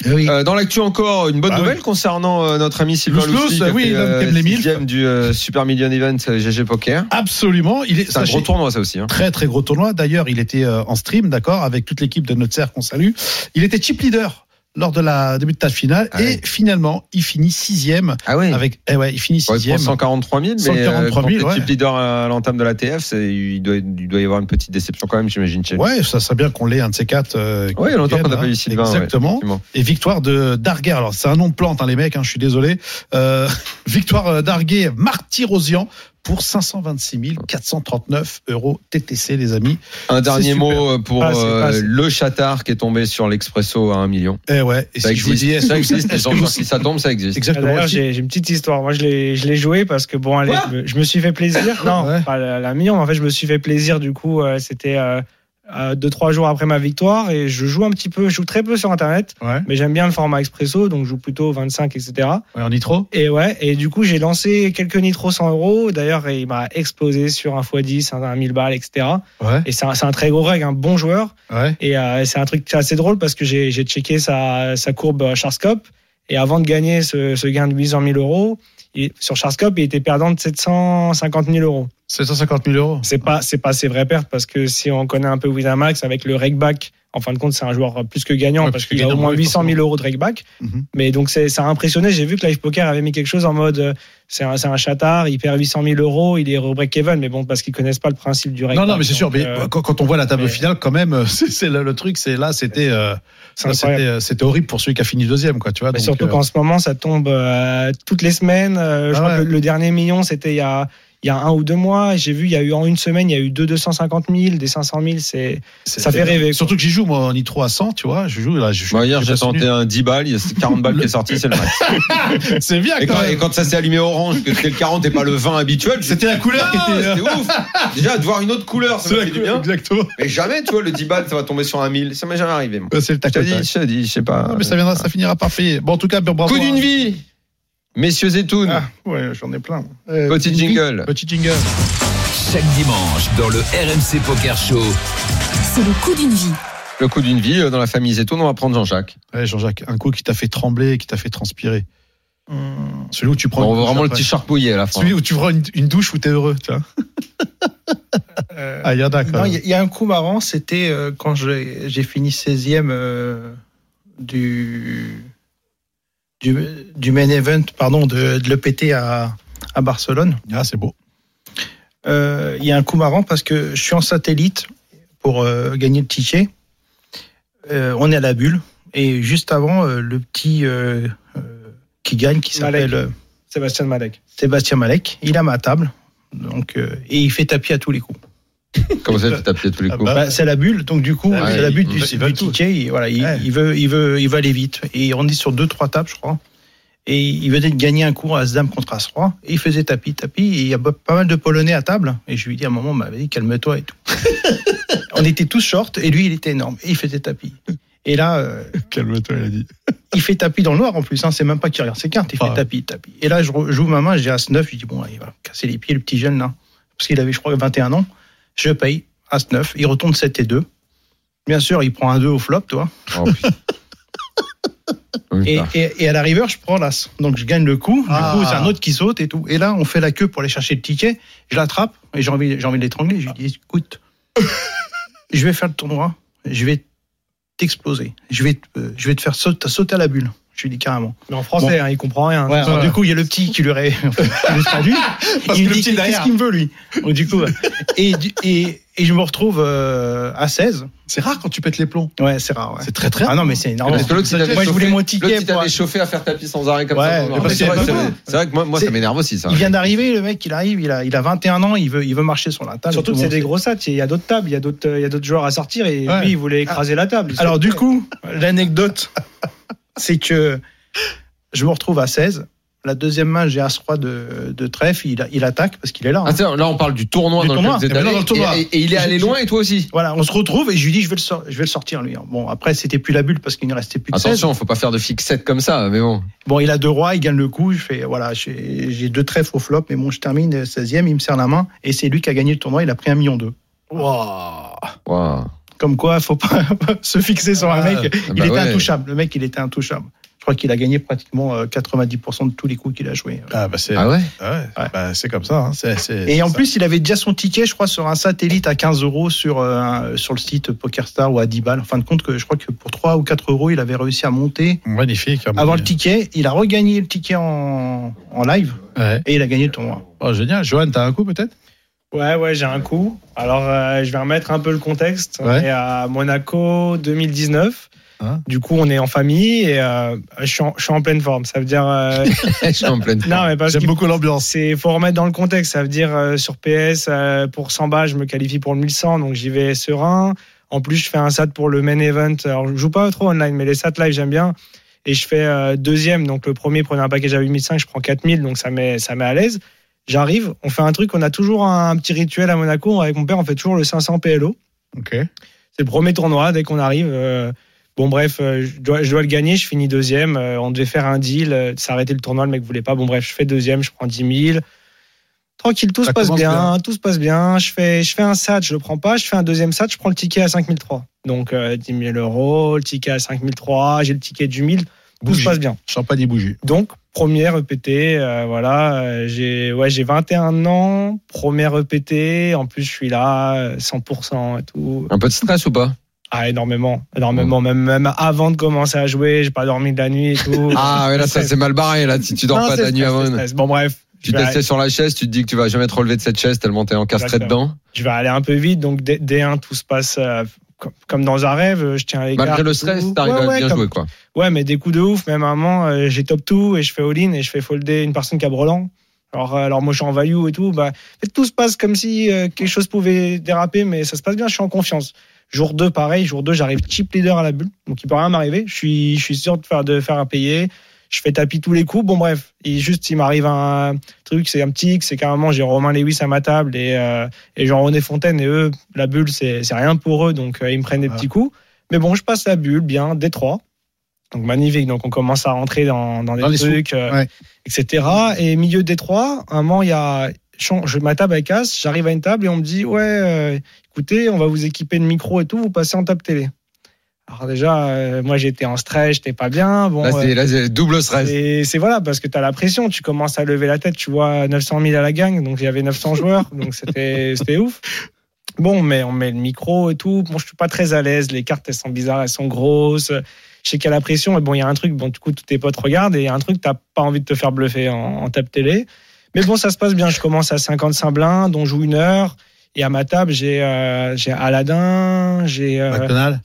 Speaker 5: Euh, dans l'actu encore, une bonne
Speaker 6: Ah
Speaker 5: nouvelle
Speaker 6: oui.
Speaker 5: concernant euh, notre ami Sylvain a
Speaker 6: oui,
Speaker 5: euh, sixième du euh, Super Million Event euh, GG Poker.
Speaker 6: Absolument. Il est,
Speaker 5: C'est un gros tournoi ça aussi. Hein.
Speaker 6: Très très gros tournoi. D'ailleurs, il était euh, en stream, d'accord, avec toute l'équipe de notre serre qu'on salue. Il était chip leader lors de la début de tâche finale
Speaker 5: Ah
Speaker 6: et finalement il finit sixième
Speaker 5: Ah oui.
Speaker 6: avec eh ouais il finit sixième
Speaker 5: pour 143 000, mais
Speaker 6: 143 000,
Speaker 5: euh, quand
Speaker 6: ouais.
Speaker 5: leader à l'entame de la TF, il doit, il doit y avoir une petite déception quand même, j'imagine.
Speaker 6: ouais ça serait bien qu'on l'ait un de ces quatre euh,
Speaker 5: Ouais, il y a longtemps qu'on n'a pas
Speaker 6: hein.
Speaker 5: eu Sylvain. ouais,
Speaker 6: exactement et victoire de Darguet alors c'est un nom de plante hein, les mecs hein, je suis désolé euh, victoire euh, Darguet Martyrosian pour 526 439 euros TTC les amis
Speaker 5: Un dernier
Speaker 6: super.
Speaker 5: mot euh, pour
Speaker 8: Ah, c'est
Speaker 5: euh, le chatard qui est tombé sur l'Expresso à 1 million.
Speaker 6: eh ouais et
Speaker 5: Ça
Speaker 6: si je vous
Speaker 5: existe.
Speaker 6: dis
Speaker 5: ça existe. Si ça tombe, ça existe.
Speaker 6: exactement
Speaker 8: j'ai, une petite histoire. Moi, je l'ai, je l'ai joué parce que bon, allez, je, me- je me suis fait plaisir. Non,
Speaker 6: Ouais.
Speaker 8: pas la, la million. En fait, je me suis fait plaisir. Du coup, euh, c'était euh, euh, deux trois jours après ma victoire et je joue un petit peu. Je joue très peu sur Internet,
Speaker 6: ouais,
Speaker 8: mais j'aime bien le format expresso, donc je joue plutôt 25, etc.
Speaker 6: ouais en nitro
Speaker 8: Et ouais, et du coup, j'ai lancé quelques nitros 100 euros. D'ailleurs, il m'a explosé sur un x10, un, un 1000 balles, etc.
Speaker 6: ouais
Speaker 8: Et c'est un, c'est un très gros reg, un bon joueur.
Speaker 6: ouais
Speaker 8: Et euh, c'est un truc assez drôle parce que j'ai j'ai checké sa, sa courbe euh, Charscope. Et avant de gagner ce, ce gain de 800 000 euros, il- sur Charscope, il était perdant de 750 000 euros.
Speaker 6: 750 000 euros
Speaker 8: C'est pas, c'est pas ses vraies pertes parce que si on connaît un peu Winamax avec le regback, en fin de compte, c'est un joueur plus que gagnant
Speaker 6: Ouais,
Speaker 8: parce qu'il a au moins
Speaker 6: oui,
Speaker 8: 800 000
Speaker 6: forcément.
Speaker 8: euros de regback.
Speaker 6: Mhm.
Speaker 8: Mais donc, c'est, ça a impressionné. J'ai vu que Live Poker avait mis quelque chose en mode, euh, c'est un, c'est un chatard, il perd 800 000 euros, il est au break-even. Mais bon, parce qu'ils connaissent pas le principe du regback.
Speaker 6: Non, non, mais c'est sûr. Mais
Speaker 8: euh,
Speaker 6: quand, quand on voit la table
Speaker 8: mais-
Speaker 6: finale, quand même, c'est le, le truc. C'est là, c'était, euh, c'était, horrible pour celui qui a fini deuxième, quoi. Tu vois. Donc,
Speaker 8: surtout
Speaker 6: euh,
Speaker 8: qu'en ce moment, ça tombe euh, toutes les semaines. Euh, je
Speaker 6: Ah
Speaker 8: crois
Speaker 6: ouais.
Speaker 8: que le, le dernier million, c'était il y a, il y a un ou deux mois. J'ai vu, il y a eu en une semaine, il y a eu deux 250 000, des 500 000. C'est,
Speaker 6: c'est-
Speaker 8: ça fait rêver, quoi.
Speaker 6: Surtout que j'y joue moi en nitro à 100, tu vois. Je joue là. Je,
Speaker 5: Moi, hier, j'ai tenté un 10 balles, il y a 40 balles qui est sorti, c'est le max.
Speaker 6: C'est bien
Speaker 5: Et
Speaker 6: quand
Speaker 5: et quand ça s'est allumé orange, que c'était le 40 et pas le 20 habituel,
Speaker 6: C'était la couleur qui
Speaker 5: Ah,
Speaker 6: était. euh,
Speaker 5: c'était ouf. Déjà, de voir une autre couleur, ça fait du bien.
Speaker 6: Exactement.
Speaker 5: Mais jamais, tu vois, le 10 balles, ça va tomber sur un 1000. Ça m'est jamais arrivé,
Speaker 6: C'est le tac
Speaker 5: Je te dis, je te dis, je sais pas.
Speaker 6: Ah, mais ça viendra, ça finira par payer. Bon, en tout cas, bravo.
Speaker 5: Coup d'une vie. Messieurs Zetoun,
Speaker 7: Ah, ouais, j'en ai plein.
Speaker 6: Euh,
Speaker 5: petit jingle.
Speaker 6: Petit jingle.
Speaker 4: Chaque dimanche, dans le RMC Poker Show,
Speaker 3: C'est le coup d'une vie.
Speaker 5: Le coup d'une vie euh, dans la famille Zetoun, on va prendre Jean-Jacques.
Speaker 6: Ouais, Jean-Jacques, un coup qui t'a fait trembler, qui t'a fait transpirer. Celui où tu prends.
Speaker 5: Bon, vraiment le petit charpouiller à la fin.
Speaker 6: Celui où tu prends une, une douche où t'es heureux, tu vois.
Speaker 7: Euh,
Speaker 6: Ah, il y en a quand
Speaker 7: non,
Speaker 6: même.
Speaker 7: il y, a- il y a un coup marrant, c'était quand j'ai fini 16e euh, du, du, du main event, pardon, de, de l'EPT à, à Barcelone.
Speaker 6: Ah, c'est beau.
Speaker 7: Euh, Il y a un coup marrant parce que je suis en satellite pour euh, gagner le ticket. Euh, on est à la bulle. Et juste avant, euh, le petit euh, euh, qui gagne, qui s'appelle
Speaker 8: Sébastien Malek.
Speaker 7: Sébastien Malek, il est à ma table. Donc, euh, et il fait tapis à tous les coups.
Speaker 5: Comment ça, tu tapis à tous les
Speaker 6: Ah
Speaker 5: coups
Speaker 6: bah,
Speaker 7: Bah, c'est la bulle, donc du coup,
Speaker 6: Ah
Speaker 7: c'est la bulle
Speaker 5: ils-
Speaker 7: du,
Speaker 6: veulent
Speaker 7: du ticket. Il, voilà, il,
Speaker 6: Ouais.
Speaker 7: il veut, il veut, il veut aller vite. Et on est sur deux, trois tables, je crois. Et il venait de gagner un coup à As-Dame contre As-Roi. Et il faisait tapis, tapis. Et il y a pas mal de Polonais à table. Et je lui dis à un moment, bah, vas-y, calme-toi et tout. on était tous short et lui, il était énorme. Et il faisait tapis. Et là, euh,
Speaker 6: Calme-toi, il a dit.
Speaker 7: il fait tapis dans le noir en plus. Hein, c'est même pas qu'il regarde ses cartes. Il fait
Speaker 6: Ah.
Speaker 7: tapis, tapis. Et là, je j'ouvre ma main, j'ai As-9. Je dis, bon, il va casser les pieds, le petit jeune là. Parce qu'il avait, je crois, 21 ans. Je paye. As-9. Il retourne 7 et 2. Bien sûr, il prend un 2 au flop, toi.
Speaker 5: Oh,
Speaker 7: Et,
Speaker 5: putain.
Speaker 7: et, et à la river, je prends l'as. Donc je gagne le coup. Du
Speaker 6: Ah.
Speaker 7: coup, c'est un autre qui saute et tout. Et là, on fait la queue pour aller chercher le ticket. Je l'attrape et j'ai envie, j'ai envie de l'étrangler. Je lui dis, écoute, je vais faire le tournoi. Je vais t'exploser. Je vais, te- euh, je vais te faire sauter, sauter à la bulle. Je lui dis carrément.
Speaker 8: Mais en français, hein, il comprend rien.
Speaker 7: Ouais, alors,
Speaker 6: Ouais.
Speaker 7: Du coup, il y a le petit qui lui aurait lui traduit.
Speaker 6: Parce
Speaker 7: il
Speaker 6: que
Speaker 7: me
Speaker 6: le
Speaker 7: dit
Speaker 6: petit
Speaker 7: qu'est-ce qu'il me veut lui. Donc, du coup, et, et, et je me retrouve euh, à 16.
Speaker 6: C'est rare quand tu pètes les plombs.
Speaker 7: Ouais, c'est rare. Ouais.
Speaker 6: C'est très très rare.
Speaker 7: Ah non, mais c'est énorme.
Speaker 5: Parce que l'autre,
Speaker 7: Moi, je voulais mon
Speaker 5: l'autre,
Speaker 7: ticket.
Speaker 5: il
Speaker 7: pour-
Speaker 5: t'avait chauffé à faire tapis sans arrêt comme
Speaker 7: Ouais,
Speaker 5: ça. C'est vrai,
Speaker 7: bon.
Speaker 5: Que moi, moi ça m'énerve aussi, ça.
Speaker 7: Il vient d'arriver, le mec, il arrive, il a, il a 21 ans, il veut, il veut marcher sur la table.
Speaker 8: Surtout
Speaker 7: Tout
Speaker 8: que c'est des
Speaker 7: monde
Speaker 8: gros sats. Il y a d'autres tables, il y a d'autres, il y a d'autres joueurs à sortir et lui, il voulait écraser la table.
Speaker 7: Alors, du coup, l'anecdote, c'est que je me retrouve à 16. La deuxième main, j'ai As-Roi de, de trèfle, il, il attaque parce qu'il est là. hein.
Speaker 5: Ah, là, on parle du tournoi
Speaker 7: Du
Speaker 5: dans
Speaker 7: tournoi.
Speaker 5: lequel vous êtes
Speaker 6: non,
Speaker 5: allé.
Speaker 6: dans le tournoi.
Speaker 5: Et, et- et il est allé loin et toi aussi.
Speaker 7: Voilà, on se retrouve et je lui dis, je vais le, sor- je vais le sortir, lui. hein. Bon, après, c'était plus la bulle parce qu'il ne restait plus que 16.
Speaker 5: Attention, faut pas faire de fixette comme ça, mais bon.
Speaker 7: Bon, il a deux rois, il gagne le coup. Je fais, voilà, j'ai deux trèfles au flop, mais bon, je termine 16e, il me serre la main et c'est lui qui a gagné le tournoi, il a pris un million d'eux.
Speaker 5: Waouh.
Speaker 7: Comme quoi, faut pas se fixer sur un
Speaker 6: Ah,
Speaker 7: mec. Il
Speaker 5: bah
Speaker 7: était
Speaker 5: ouais.
Speaker 7: intouchable. Le mec, il était intouchable. Je crois qu'il a gagné pratiquement euh, 90% de tous les coups qu'il a joués.
Speaker 6: Ah bah c'est
Speaker 5: Ah ouais?
Speaker 6: Ouais,
Speaker 7: Ouais.
Speaker 6: bah, c'est comme ça. hein. C'est- c'est-
Speaker 7: Et en
Speaker 6: ça.
Speaker 7: plus, il avait déjà son ticket, je crois, sur un satellite à 15 euros sur, euh, sur le site PokerStar ou à 10 balles. En fin de compte, que je crois que pour 3 ou 4 euros, il avait réussi à monter.
Speaker 6: magnifique. hein,
Speaker 7: Avoir le ticket, il a regagné le ticket en, en live
Speaker 6: Ouais.
Speaker 7: et il a gagné le tournoi.
Speaker 6: Oh, génial. Johan, t'as un coup peut-être?
Speaker 8: Ouais, ouais, j'ai un coup. Alors, euh, je vais remettre un peu le contexte. On
Speaker 6: Ouais.
Speaker 8: est à Monaco 2019.
Speaker 6: Hein
Speaker 8: du coup, on est en famille et euh, je, suis en, je suis en pleine forme. Ça veut dire. euh,
Speaker 5: Je suis en pleine
Speaker 8: non, mais parce
Speaker 6: J'aime beaucoup l'ambiance.
Speaker 8: c'est faut remettre dans le contexte. Ça veut dire euh, sur PS euh, pour 100 balles, je me qualifie pour le 1100, donc j'y vais serein. En plus, je fais un SAT pour le main event. Alors, je joue pas trop online, mais les SAT live j'aime bien. Et je fais euh, deuxième, donc le premier prenait un package à 8005, je prends 4000, donc ça met ça met à l'aise. J'arrive, on fait un truc, on a toujours un, un petit rituel à Monaco avec mon père, on fait toujours le 500 PLO.
Speaker 6: Ok.
Speaker 8: C'est le premier tournoi dès qu'on arrive. euh, bon, bref, euh, je dois, je dois le gagner. Je finis deuxième. euh, on devait faire un deal, euh, s'arrêter le tournoi. Le mec voulait pas. Bon, bref, je fais deuxième. Je prends 10 000. Tranquille, tout
Speaker 6: Ça
Speaker 8: se passe bien,
Speaker 6: bien.
Speaker 8: Tout se passe bien. Je fais, je fais un SAT, je le prends pas. Je fais un deuxième SAT, je prends le ticket à 5003. Donc, euh, 10 000 euros, le ticket à 5003. J'ai le ticket du 1000. Tout
Speaker 6: Bougie.
Speaker 8: se passe bien.
Speaker 6: Champagne et bougie.
Speaker 8: Donc, première EPT, euh, voilà, euh, j'ai ouais, j'ai 21 ans, première EPT, en plus je suis là, euh, 100% et tout.
Speaker 5: Un peu de stress ou pas?
Speaker 8: Ah, énormément, énormément. Même, même avant de commencer à jouer, j'ai pas dormi de la nuit et tout.
Speaker 5: Ah, ouais, là, ça c'est mal barré, là, si tu dors
Speaker 8: Non,
Speaker 5: pas
Speaker 8: c'est
Speaker 5: ta nuit avant.
Speaker 8: Bon, bref.
Speaker 5: Tu t'essayes sur la chaise, tu te dis que tu vas jamais te relever de cette chaise tellement t'es encastré
Speaker 8: Exactement.
Speaker 5: dedans.
Speaker 8: je vais aller un peu vite, donc D- D1, tout se passe euh, comme, comme dans un rêve. Je tiens les
Speaker 5: Malgré
Speaker 8: cartes,
Speaker 5: le stress, t'arrives
Speaker 8: Ouais,
Speaker 5: à
Speaker 8: ouais,
Speaker 5: bien
Speaker 8: comme-
Speaker 5: jouer, quoi.
Speaker 8: Ouais, mais des coups de ouf. Même à un moment, euh, j'ai top tout et je fais all-in et je fais folder une personne qui a brelan. Alors, euh, alors moi, je suis en value et tout. Bah, en fait, tout se passe comme si euh, quelque chose pouvait déraper, mais ça se passe bien. Je suis en confiance. Jour 2, pareil. Jour 2, j'arrive chip leader à la bulle. Donc, il peut rien m'arriver. Je suis, je suis sûr de faire, de faire un payer. Je fais tapis tous les coups. Bon, bref. Et juste, il m'arrive un truc, c'est un petit X. C'est carrément, j'ai Romain Lewis à ma table et, euh, et Jean-René Fontaine. Et eux, la bulle, c'est rien pour eux. Donc, euh, ils me prennent des petits coups. Mais bon, je passe la bulle, bien, Détroit. Donc magnifique. Donc on commence à rentrer dans, dans des
Speaker 6: Dans
Speaker 8: trucs, euh,
Speaker 6: ouais.
Speaker 8: etc. Et milieu de Détroit, un moment, il y a je ma table elle casse, j'arrive à une table et on me dit ouais, écoutez, on va vous équiper de micro et tout, vous passez en table télé. Alors déjà, euh, moi j'étais en stress, j'étais pas bien. Bon,
Speaker 5: Là,
Speaker 8: euh,
Speaker 5: c'est là, c'est double stress.
Speaker 8: et c'est voilà, parce que tu as la pression, tu commences à lever la tête, tu vois 900 000 à la gang, donc il y avait 900 joueurs, donc c'était c'était ouf. Bon, mais on met le micro et tout. Bon, je suis pas très à l'aise, les cartes elles sont bizarres, elles sont grosses. je sais qu'il y a la pression, et bon, il y a un truc, bon, du coup, tous tes potes regardent, et il y a un truc, t'as pas envie de te faire bluffer en, en tape télé. Mais bon, ça se passe bien. Je commence à 55 blindes, on joue une heure. Et à ma table, j'ai euh, j'ai Aladdin, j'ai euh,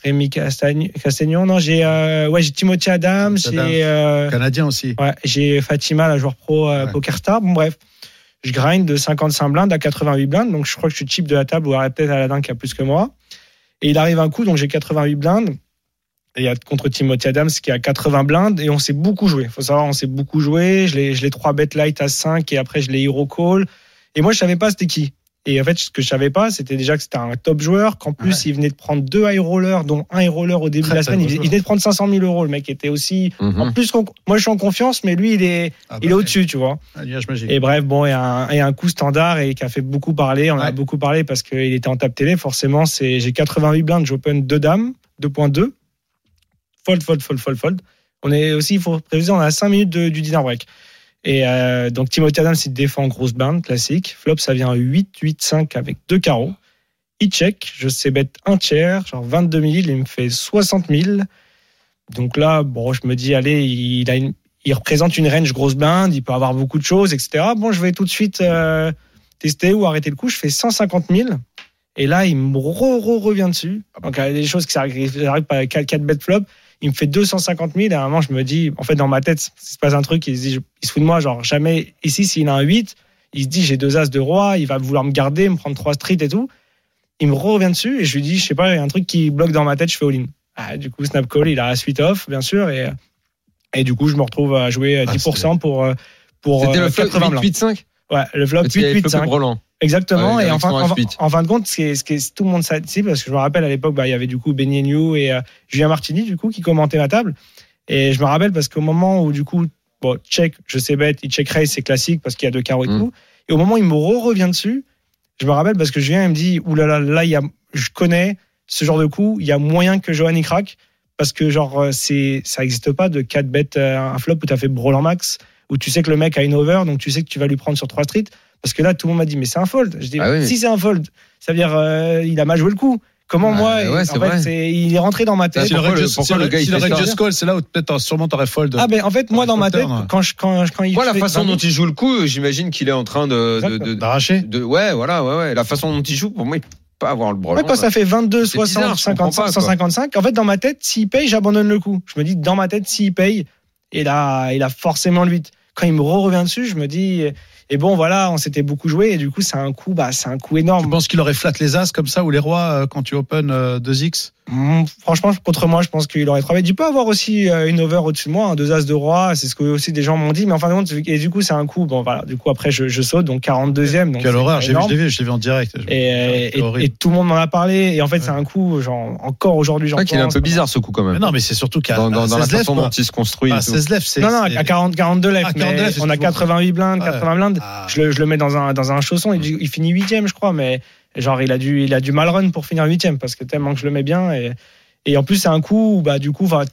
Speaker 8: Rémi Castagn- Castagnon, non, j'ai euh, ouais, j'ai Timothy Adams, j'ai euh,
Speaker 6: Canadien aussi.
Speaker 8: ouais, j'ai Fatima, la joueur pro euh,
Speaker 6: Ouais.
Speaker 8: Poker Star. Bon bref, je grind de 55 blindes à 88 blindes, donc je crois que je suis cheap de la table ou peut-être Aladdin qui a plus que moi. Et il arrive un coup, donc j'ai 88 blindes. Et il y a contre Timothy Adams qui a 80 blindes et on s'est beaucoup joué. Faut savoir, on s'est beaucoup joué. Je l'ai, je l'ai 3 bet light à 5 et après je l'ai hero call. Et moi, je savais pas c'était qui. Et en fait, ce que je savais pas, c'était déjà que c'était un top joueur, qu'en plus, il venait de prendre deux high rollers, dont un high roller au début
Speaker 6: Très,
Speaker 8: de la semaine. Il, venait de prendre 500 000 euros. Le mec était aussi,
Speaker 5: Mhm.
Speaker 8: en plus, moi, je suis en confiance, mais lui, il est,
Speaker 6: Ah bah
Speaker 8: est
Speaker 6: ouais,
Speaker 8: au-dessus, tu vois.
Speaker 6: magique.
Speaker 8: Et bref, bon, il y a un, a coup standard et qui a fait beaucoup parler. On a beaucoup parlé parce qu'il était en tape télé. Forcément, j'ai 88 blindes, j'open 2 dames, 2.2. Fold, fold, fold, fold, fold. On est aussi, il faut préciser, on est à 5 minutes de- du dinner break. Et euh, donc, Timothy Adams, il défend grosse blinde, classique. Flop, ça vient à 8, 8, 5 avec deux carreaux. Il check, je sais bet un tiers, genre 22 000, il me fait 60 000. Donc là, bon, je me dis, allez, il, représente une range grosse blinde, il peut avoir beaucoup de choses, etc. Bon, je vais tout de suite euh, tester ou arrêter le coup. Je fais 150 000. Et là, il me re, re- revient dessus. Donc, il y a des choses qui s'arrivent j'arrive pas 4, 4 bet flop. Il me fait 250 000. Et à un moment, je me dis, en fait, dans ma tête, il se passe un truc. Il se dit, il se fout de moi. Genre, jamais, ici, s'il a un 8, il se dit, j'ai deux as de roi. Il va vouloir me garder, me prendre trois streets et tout. Il me revient dessus. Et je lui dis, je sais pas, il y a un truc qui bloque dans ma tête. Je fais all-in. Ah, du coup, snap call, il a suite off, bien sûr. Et, et du coup, je me retrouve à jouer à
Speaker 6: Ah,
Speaker 8: 10% pour, euh, pour
Speaker 5: C'était
Speaker 8: euh,
Speaker 5: le flop
Speaker 8: 80 blancs.
Speaker 5: 8-8-5
Speaker 8: Ouais, le flop
Speaker 5: Parce qu'il y avait
Speaker 8: 8-8-5.
Speaker 5: flopé Roland.
Speaker 8: Exactement.
Speaker 5: Ouais,
Speaker 8: et
Speaker 5: avec
Speaker 8: en fin,
Speaker 5: son
Speaker 8: en, fin-
Speaker 5: H8.
Speaker 8: en fin de compte, ce est- tout le monde sait, parce que je me rappelle à l'époque, bah, il y avait du coup Benny New et euh, Julien Martini, du coup, qui commentaient la table. Et je me rappelle parce qu'au moment où, du coup, bon, check, je sais bête, il check raise, c'est classique parce qu'il y a deux carreaux et
Speaker 5: Mm.
Speaker 8: tout. Et au moment où il me re- revient dessus, je me rappelle parce que Julien, il me dit, oulala, là, là, il y a, je connais ce genre de coup, il y a moyen que Johan y craque parce que, genre, euh, c'est, ça n'existe pas de 4 bêtes, euh, un flop où tu as fait brawl en max, où tu sais que le mec a une over, donc tu sais que tu vas lui prendre sur 3 streets. Parce que là, tout le monde m'a dit, mais c'est un fold. Je dis,
Speaker 5: Ah oui.
Speaker 8: si c'est un fold, ça veut dire euh, il a mal joué le coup. Comment
Speaker 5: Ah,
Speaker 8: moi
Speaker 5: ouais,
Speaker 8: en fait, il est rentré dans ma tête.
Speaker 6: Si le
Speaker 5: le-
Speaker 6: si
Speaker 5: le gars, il
Speaker 6: si le just call, c'est là où peut-être sûrement t'aurais fold.
Speaker 8: Ah ben en fait moi dans ma tête quand je quand, quand il
Speaker 5: Moi, la façon dont il joue le coup, j'imagine qu'il est en train de. de, de,
Speaker 6: D'arracher.
Speaker 5: de- ouais, voilà, ouais, ouais. La façon dont il joue, pour moi, il peut pas avoir le
Speaker 8: Ouais,
Speaker 5: brelan.
Speaker 8: quand ça fait 22,
Speaker 5: C'est bizarre,
Speaker 8: 60,
Speaker 5: je comprends
Speaker 8: 55,
Speaker 5: pas, quoi.
Speaker 8: 155, en fait, dans ma tête, s'il paye, j'abandonne le coup. Je me dis, dans ma tête, s'il paye, et là, il a forcément le 8. Quand il me revient dessus, je me dis, et bon, voilà, on s'était beaucoup joué, et du coup, c'est un coup, bah, un coup
Speaker 6: Tu
Speaker 8: énorme.
Speaker 6: penses qu'il aurait flat les as comme ça ou les rois euh, quand tu open euh, 2x
Speaker 8: Mmh, franchement, contre moi, je pense qu'il aurait travaillé. Il peut avoir aussi euh, une over au-dessus de moi, un deux as de roi, c'est ce que aussi des gens m'ont dit, mais en fin de compte, et du coup, c'est un coup, bon, voilà, du coup, après, je, je saute, donc 42e. Donc
Speaker 6: Quelle horreur, j'ai vu, je l'ai vu, je l'ai vu en direct.
Speaker 8: Et, tout le monde m'en a parlé. Et en fait, c'est un coup, genre, encore aujourd'hui,
Speaker 5: C'est
Speaker 8: j'en
Speaker 5: vrai qu'il est un
Speaker 8: pense.
Speaker 5: peu bizarre ce coup quand
Speaker 6: Mais
Speaker 5: même.
Speaker 6: non, mais c'est surtout qu'à
Speaker 5: Dans, dans,
Speaker 6: à
Speaker 5: dans la
Speaker 6: 16 lèvres,
Speaker 5: façon dont il se construit. et
Speaker 6: À
Speaker 5: tout.
Speaker 6: 16 lèvres, c'est.
Speaker 8: Non, non, à 40, 42 lèvres.
Speaker 6: Ah, 42
Speaker 8: mais
Speaker 6: lèvres, c'est
Speaker 8: on a
Speaker 6: toujours-
Speaker 8: 88 blindes,
Speaker 6: Ouais.
Speaker 8: 80 blindes.
Speaker 6: Ah.
Speaker 8: Je le, je le mets dans un, dans un chausson. Il, il finit huitième, je crois, mais genre, il a dû, il a du mal run pour finir huitième parce que tellement que je le mets bien. Et, et en plus, c'est un coup où, bah, du coup, enfin,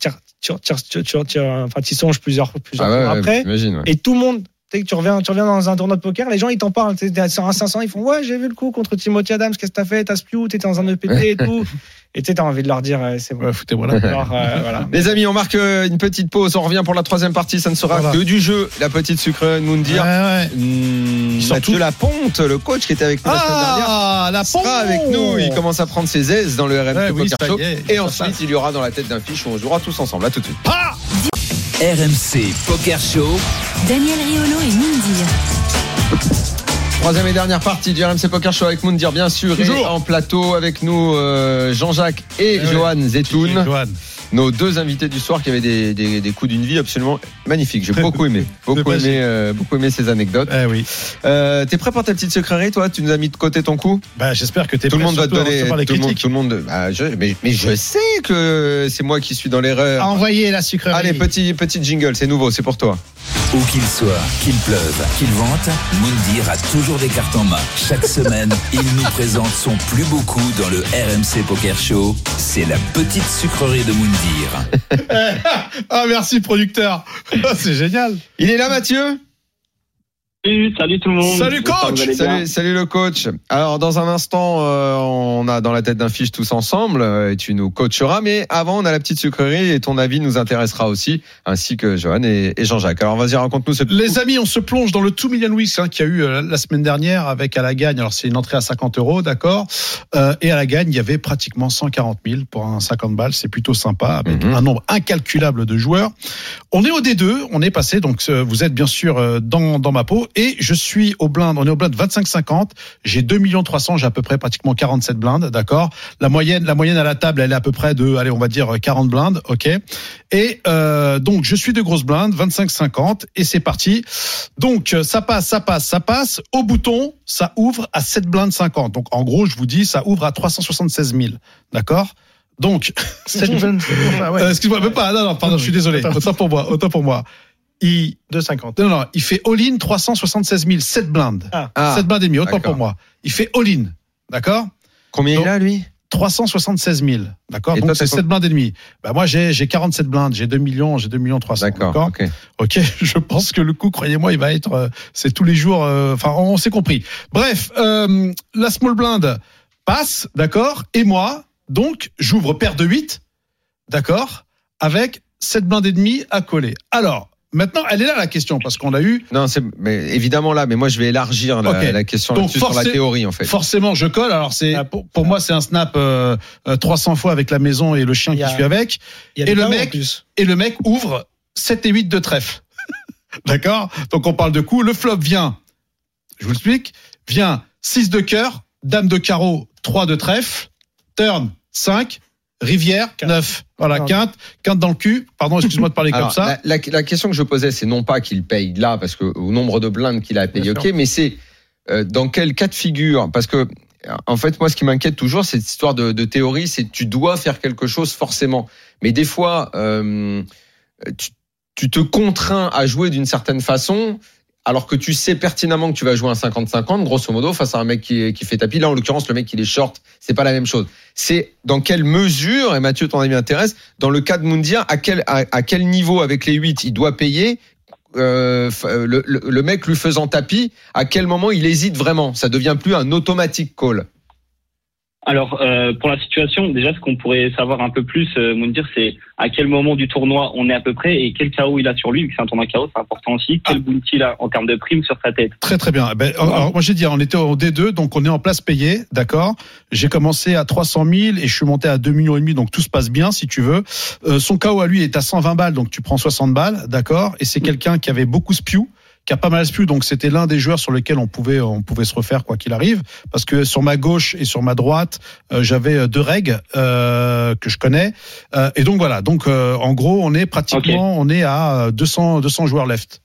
Speaker 8: tu songes plusieurs, plusieurs
Speaker 5: Ah ouais,
Speaker 8: après.
Speaker 5: ouais.
Speaker 8: Et tout le monde, tu tu reviens, tu reviens dans un tournoi de poker, les gens ils t'en parlent. Tu sais, sur un 500, ils font Ouais, j'ai vu le coup contre Timothy Adams, qu'est-ce que t'as fait T'as spew, t'étais dans un EPT et tout. Et tu sais, t'as envie de leur dire euh, C'est bon.
Speaker 6: Ouais, foutez-moi là.
Speaker 8: Alors, euh, voilà.
Speaker 5: Les amis, on marque euh, une petite pause. On revient pour la troisième partie. Ça ne sera
Speaker 6: Voilà.
Speaker 5: que du jeu. La petite sucre Moundir.
Speaker 6: Ouais, ouais.
Speaker 5: Mmh,
Speaker 6: sort
Speaker 5: Mathieu
Speaker 6: tout.
Speaker 5: Laponte, le coach qui était avec nous la semaine dernière,
Speaker 6: Ah, la
Speaker 5: sera
Speaker 6: pompe
Speaker 5: avec nous. Il commence à prendre ses aises dans le RMC
Speaker 6: Ouais, oui,
Speaker 5: Poker Show.
Speaker 6: est,
Speaker 5: Et ensuite, il y aura dans la tête d'un fiche où on jouera tous ensemble. À tout de suite.
Speaker 4: RMC Poker Show.
Speaker 3: Daniel Riolo et Mindir.
Speaker 5: Troisième et dernière partie du RMC Poker Show avec Moundir, bien sûr. Et
Speaker 6: Toujours.
Speaker 5: en plateau avec nous, euh, Jean-Jacques et
Speaker 6: Eh ouais.
Speaker 5: Johan Zetoun.
Speaker 6: Johan.
Speaker 5: nos deux invités du soir qui avaient des, des, des coups d'une vie absolument magnifiques. J'ai beaucoup aimé, beaucoup aimé, euh, beaucoup aimé ces anecdotes.
Speaker 6: Eh oui.
Speaker 5: Euh, T'es prêt pour ta petite secrétaire, toi? Tu nous as mis de côté ton coup?
Speaker 6: Bah, j'espère que t'es
Speaker 5: Tout le
Speaker 6: prêt
Speaker 5: monde va te donner.
Speaker 6: recevoir les
Speaker 5: Tout le monde, tout le monde. bah, je, mais, mais je sais que c'est moi qui suis dans l'erreur.
Speaker 6: Envoyez la sucrerie.
Speaker 5: Allez, petit petit jingle, c'est nouveau, c'est pour toi.
Speaker 4: Où qu'il soit, qu'il pleuve, qu'il vente, Moundir a toujours des cartes en main. Chaque semaine, il nous présente son plus beau coup dans le RMC Poker Show. C'est la petite sucrerie de Moundir.
Speaker 6: Ah, merci, producteur. Ah, c'est génial.
Speaker 5: Il est là, Mathieu?
Speaker 9: Salut, salut tout le monde.
Speaker 6: Salut, coach.
Speaker 5: Salut, salut le coach. Alors dans un instant, euh, on a dans la tête d'un fiche tous ensemble euh, et tu nous coacheras. Mais avant, on a la petite sucrerie et ton avis nous intéressera aussi, ainsi que Johan et, et Jean-Jacques. Alors vas-y, raconte-nous ce
Speaker 6: Les amis, on se plonge dans le 2 million weeks hein, qu'il y a eu euh, la semaine dernière avec à la gagne. Alors c'est une entrée à 50 euros, d'accord. Euh, et à la gagne, il y avait pratiquement 140 000 pour un 50 balles. C'est plutôt sympa avec
Speaker 5: Mhm.
Speaker 6: un nombre incalculable de joueurs. On est au D2, on est passé. Donc euh, vous êtes bien sûr euh, dans dans ma peau et je suis au blind. On est au blind 25-50. J'ai 2 millions 300. J'ai à peu près pratiquement 47 blindes, d'accord. La moyenne, la moyenne à la table, elle est à peu près de, allez, on va dire 40 blindes, ok. Et euh, donc je suis de grosses blindes, 25-50 et c'est parti. Donc ça passe, ça passe, ça passe. Au bouton, ça ouvre à 7 blindes 50. Donc en gros, je vous dis, ça ouvre à 376 000, d'accord. Donc, euh, excuse-moi, même pas. Non, non, pardon, je suis désolé. Autant pour moi, autant pour moi. Il,
Speaker 7: 2,50.
Speaker 6: non, non, il fait all-in 376 000, 7 blindes.
Speaker 5: Ah,
Speaker 6: 7 blindes et demi, autant
Speaker 5: d'accord.
Speaker 6: pour moi. Il fait all-in, d'accord
Speaker 5: combien il a lui
Speaker 6: 376 000, d'accord Donc c'est
Speaker 5: t'as
Speaker 6: 7 blindes et demi. Bah moi j'ai j'ai 47 blindes, j'ai 2 millions, j'ai 2 millions 300.
Speaker 5: D'accord. Ok.
Speaker 6: Ok, je pense que le coup, croyez-moi, il va être, euh, c'est tous les jours. euh, Enfin, on s'est compris. Bref, euh, la small blind passe, d'accord, et moi, donc, j'ouvre paire de 8, d'accord, avec 7 blindes et demi à coller. Alors, maintenant, elle est là la question parce qu'on a eu
Speaker 5: Non, c'est mais évidemment là, mais moi je vais élargir la,
Speaker 6: Ok.
Speaker 5: la question
Speaker 6: Donc,
Speaker 5: sur la théorie en fait.
Speaker 6: Forcément, je colle. Alors c'est
Speaker 7: Ah.
Speaker 6: pour, pour moi, c'est un snap euh, euh, 300 fois avec la maison et le chien
Speaker 7: y
Speaker 6: qui
Speaker 7: a-
Speaker 6: suit avec.
Speaker 7: A
Speaker 6: Et le mec-
Speaker 7: plus.
Speaker 6: Et le mec ouvre 7 et 8 de trèfle. D'accord? Donc on parle de coups. Le flop vient, je vous l'explique, vient 6 de cœur, dame de carreau, 3 de trèfle, turn 5, rivière 9. Voilà,
Speaker 7: Quinte.
Speaker 6: quinte, dans le cul. Pardon, excuse-moi de parler
Speaker 5: Alors,
Speaker 6: comme ça.
Speaker 5: La, la- la question que je posais, c'est non pas qu'il paye là, parce que au nombre de blindes qu'il a payé, ok, mais c'est euh, dans quel cas de figure? Parce que en fait, moi, ce qui m'inquiète toujours, c'est cette histoire de, de théorie, c'est que tu dois faire quelque chose forcément. Mais des fois, euh, tu, tu te contrains à jouer d'une certaine façon. Alors que tu sais pertinemment que tu vas jouer un 50-50, grosso modo, face à un mec qui, qui fait tapis. Là, en l'occurrence, le mec qui est short, c'est pas la même chose. C'est dans quelle mesure, et Mathieu, ton avis m'intéresse, dans le cas de Moundir, à quel, à, quel niveau avec les 8 il doit payer euh, euh, le, le, le mec lui faisant tapis, à quel moment il hésite vraiment? Ça devient plus un automatique call.
Speaker 9: Alors, euh, pour la situation, déjà, ce qu'on pourrait savoir un peu plus, euh, Moundir, c'est à quel moment du tournoi on est à peu près et quel KO il a sur lui, vu que c'est un tournoi KO, c'est important aussi. Quel bounty il a en termes de prime sur sa tête.
Speaker 6: Très très bien. Ben, alors, moi j'ai dit, on était au D2, donc on est en place payée, d'accord. J'ai commencé à 300 000 et je suis monté à 2 millions et demi, donc tout se passe bien si tu veux. Euh, son KO à lui est à 120 balles, donc tu prends 60 balles, d'accord. Et c'est quelqu'un qui avait beaucoup spew, qui a pas mal spew, donc c'était l'un des joueurs sur lesquels on pouvait on pouvait se refaire quoi qu'il arrive, parce que sur ma gauche et sur ma droite, euh, j'avais euh, deux règles euh, que je connais, Euh, et donc voilà. Donc euh, en gros, on est pratiquement, on est à euh, 200 200 joueurs left.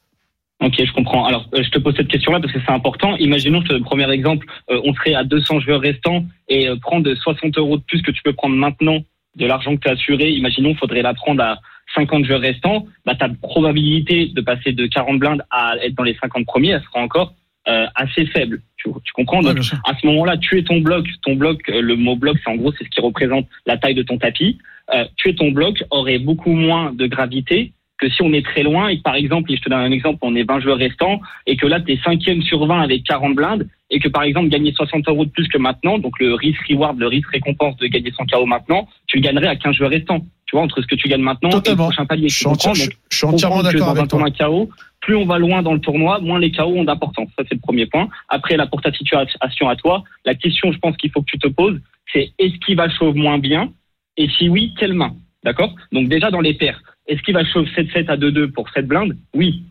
Speaker 9: Ok, je comprends. Alors, je te pose cette question-là parce que c'est important. Imaginons, donne le premier exemple, euh, on serait à 200 joueurs restants et euh, prendre 60 euros de plus que tu peux prendre maintenant de l'argent que tu as assuré. Imaginons, faudrait la prendre à 50 joueurs restants. Bah, ta probabilité de passer de 40 blindes à être dans les 50 premiers, elle sera encore euh, assez faible. Tu, tu comprends? Donc, à ce moment-là, tuer ton bloc, ton bloc, euh, le mot bloc, c'est en gros, c'est ce qui représente la taille de ton tapis. Euh, tuer ton bloc aurait beaucoup moins de gravité que si on est très loin et que, par exemple, et je te donne un exemple, on est 20 joueurs restants et que là, tu es cinquième sur 20 avec 40 blindes et que, par exemple, gagner 60 euros de plus que maintenant, donc le risk-reward, le risque-récompense de gagner 100 KO maintenant, tu le gagnerais à 15 joueurs restants. Tu vois, entre ce que tu gagnes maintenant
Speaker 6: Totalement.
Speaker 9: et le prochain palier.
Speaker 6: Je suis,
Speaker 9: Donc,
Speaker 6: je- suis entièrement d'accord avec toi.
Speaker 9: KO, plus on va loin dans le tournoi, moins les KO ont d'importance. Ça, c'est le premier point. Après, là, pour ta situation à toi, la question, je pense qu'il faut que tu te poses, c'est est-ce qu'il va chauffe moins bien? Et si oui, quelle main? D'accord? Donc, déjà, dans les paires, est-ce qu'il va chauffe 7-7 à 2-2 pour 7 blindes Oui.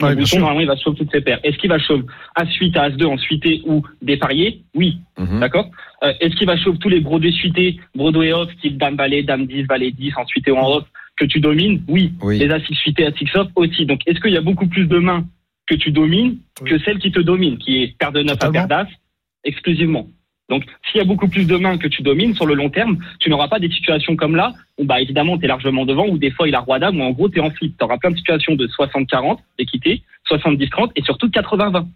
Speaker 6: Ouais,
Speaker 9: bouton, normalement, il va chauffe toutes ses paires. Est-ce qu'il va chauffe As-8 à As2 en suité ou déparié Oui.
Speaker 5: Mhm.
Speaker 9: D'accord? Euh, Est-ce qu'il va chauffe tous les brodés suités, Broadway off, type dame valet, dame 10, valet 10, en suité ou en off, que tu domines? Oui.
Speaker 5: Oui.
Speaker 9: Les as-6 suités, as-6 off aussi. Donc, est-ce qu'il y a beaucoup plus de mains que tu domines
Speaker 7: Oui.
Speaker 9: que celles qui te dominent, qui est paire de 9 à paire d'as, exclusivement donc, s'il y a beaucoup plus de mains que tu domines sur le long terme, tu n'auras pas des situations comme là où, bah, évidemment, tu es largement devant, ou des fois, il a roi dame, ou en gros, tu es en flip. Tu auras plein de situations de 60-40 d'équité, 70-30 et surtout 80-20.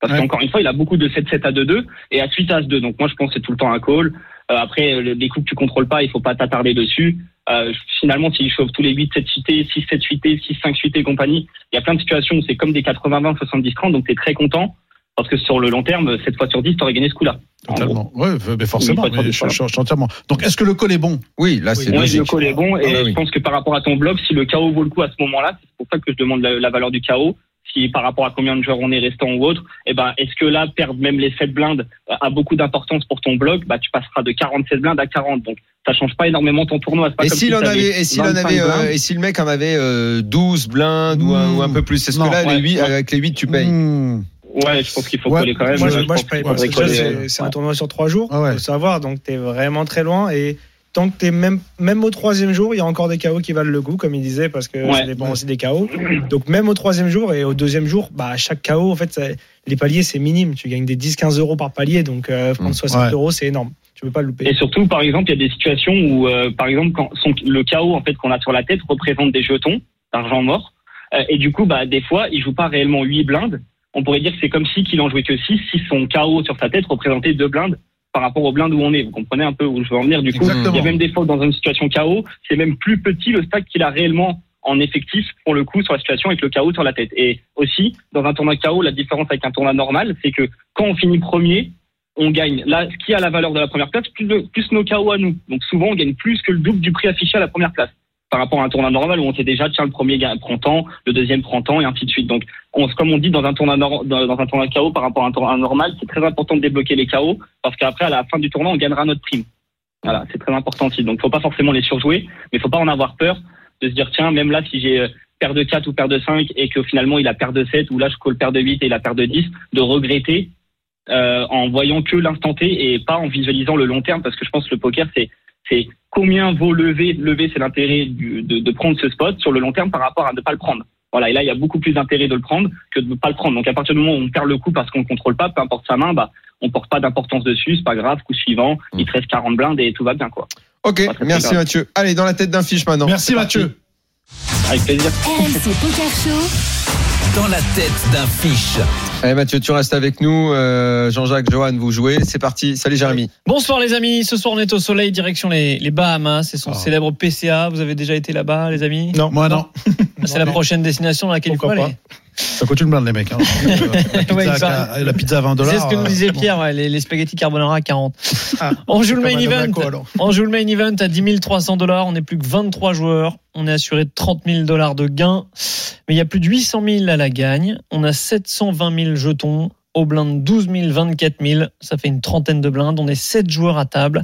Speaker 9: Parce
Speaker 6: Ouais.
Speaker 9: qu'encore une fois, il a beaucoup de 7-7 à 2-2 et à 8 à 2 Donc, moi, je pense que c'est tout le temps un call. Euh, après, le- les coups que tu contrôles pas, il faut pas t'attarder dessus. euh, finalement, s'il chauffe tous les 8, 7 suités, 6, 7 suités, 6, 5 suités et compagnie, il y a plein de situations où c'est comme des 80-20, 70-30, donc tu es très content. Parce que sur le long terme, 7 fois sur 10, tu aurais gagné ce coup-là.
Speaker 6: Totalement. Ouais, mais forcément.
Speaker 9: Oui,
Speaker 6: mais je, je- je- je- entièrement. Donc, est-ce que le call est bon?
Speaker 5: Oui, là, c'est logique.
Speaker 9: le call est bon et
Speaker 5: Ah, oui.
Speaker 9: je pense que par rapport à ton blog, si le KO vaut le coup à ce moment-là, c'est pour ça que je demande la, la valeur du KO. Si par rapport à combien de joueurs on est restant ou autre, eh ben, est-ce que là, perdre même les 7 blindes euh, a beaucoup d'importance pour ton blog Bah, tu passeras de 47 blindes à 40. Donc, ça change pas énormément ton tournoi. Pas
Speaker 5: Et
Speaker 9: comme
Speaker 5: s'il
Speaker 9: si
Speaker 5: en avait, et s'il en
Speaker 9: 25
Speaker 5: avait, euh, et si le mec en avait euh, 12 blindes ou, un,
Speaker 6: Mmh.
Speaker 5: ou un peu plus, est-ce que là, les
Speaker 9: ouais,
Speaker 5: 8,
Speaker 9: ouais.
Speaker 5: avec les 8, tu payes?
Speaker 6: Hmm.
Speaker 9: Ouais, je pense qu'il faut
Speaker 6: Ouais,
Speaker 9: coller quand même.
Speaker 8: Moi,
Speaker 9: Euh,
Speaker 8: je, moi,
Speaker 9: pense
Speaker 8: je
Speaker 9: faudrait
Speaker 8: que c'est un tournoi sur trois jours,
Speaker 6: Ah ouais.
Speaker 8: faut savoir. Donc, t'es vraiment très loin. Et tant que t'es même, même au troisième jour, il y a encore des KO qui valent le coup, comme il disait, parce que ça
Speaker 9: Ouais.
Speaker 8: dépend aussi des KO. Donc, même au troisième jour et au deuxième jour, bah, à chaque KO, en fait, ça- les paliers, c'est minime. Tu gagnes des 10-15 euros par palier. Donc, euh, prendre
Speaker 5: Mmh.
Speaker 8: 60
Speaker 6: Ouais.
Speaker 8: euros, c'est énorme. Tu peux pas le louper.
Speaker 9: Et surtout, par exemple, il y a des situations où, euh, par exemple, quand son- le chaos en fait qu'on a sur la tête représente des jetons d'argent mort, Euh, et du coup, bah, des fois, il joue pas réellement 8 blindes. On pourrait dire que c'est comme si qu'il en jouait que 6, si son chaos sur sa tête représentait deux blindes par rapport aux blindes où on est. Vous comprenez un peu où je veux en venir. Du coup,
Speaker 6: Exactement.
Speaker 9: il y a même des fois dans une situation chaos, c'est même plus petit le stack qu'il a réellement en effectif pour le coup sur la situation avec le chaos sur la tête. Et aussi, dans un tournoi chaos, la différence avec un tournoi normal, c'est que quand on finit premier, on gagne là ce qui a la valeur de la première place plus, le- plus nos KO à nous. Donc souvent on gagne plus que le double du prix affiché à la première place par rapport à un tournoi normal où on sait déjà tiens le premier prend temps, le deuxième prend temps et ainsi de suite. Donc on, comme on dit dans un tournoi dans un tournoi KO par rapport à un tournoi normal, c'est très important de débloquer les KO parce qu'après à la fin du tournoi on gagnera notre prime. Voilà, c'est très important aussi. Donc faut pas forcément les surjouer, mais faut pas en avoir peur de se dire tiens même là si j'ai euh, paire de 4 ou paire de 5 et que finalement il a paire de 7 ou là je colle paire de 8 et il a paire de 10, de regretter euh, en voyant que l'instant T et pas en visualisant le long terme parce que je pense que le poker c'est c'est combien vaut lever lever c'est l'intérêt de, de prendre ce spot sur le long terme par rapport à ne pas le prendre voilà et là il y a beaucoup plus d'intérêt de le prendre que de ne pas le prendre donc à partir du moment où on perd le coup parce qu'on ne contrôle pas peu importe sa main bah on porte pas d'importance dessus c'est pas grave coup suivant il te reste 40 blindes et tout va bien quoi
Speaker 5: Ok, merci
Speaker 9: grave.
Speaker 5: Mathieu. Allez, dans la tête d'un fiche maintenant.
Speaker 6: Merci
Speaker 5: parti.
Speaker 6: Mathieu.
Speaker 9: avec plaisir
Speaker 3: RMC Poker Show.
Speaker 4: Dans la tête d'un fiche.
Speaker 5: Allez Mathieu, tu restes avec nous. Euh, Jean-Jacques, Johan, vous jouez. C'est parti. Salut Jérémy.
Speaker 10: Bonsoir les amis, ce soir on est au soleil, direction les, les Bahamas, c'est son
Speaker 6: Ah.
Speaker 10: célèbre PCA, vous avez déjà été là-bas les amis?
Speaker 8: Non,
Speaker 6: Moi, non.
Speaker 10: C'est la prochaine destination dans laquelle il faut
Speaker 8: Pourquoi
Speaker 10: aller.
Speaker 6: Ça coûte une blinde, les mecs. Hein. Euh,
Speaker 10: Ouais,
Speaker 6: la,
Speaker 10: ça-
Speaker 6: pizza, la pizza à 20 dollars.
Speaker 10: C'est ce que nous
Speaker 6: euh,
Speaker 10: disait. Pierre, ouais, les, les spaghettis carbonara à 40.
Speaker 8: Ah,
Speaker 10: on joue le main event. On joue le main event à 10 300 dollars. On n'est plus que 23 joueurs. On est assuré de 30 000 dollars de gains. Mais il y a plus de 800 000 à la gagne. On a 720 000 jetons. Au blind 12 000, 24 000. Ça fait une trentaine de blindes. On est 7 joueurs à table.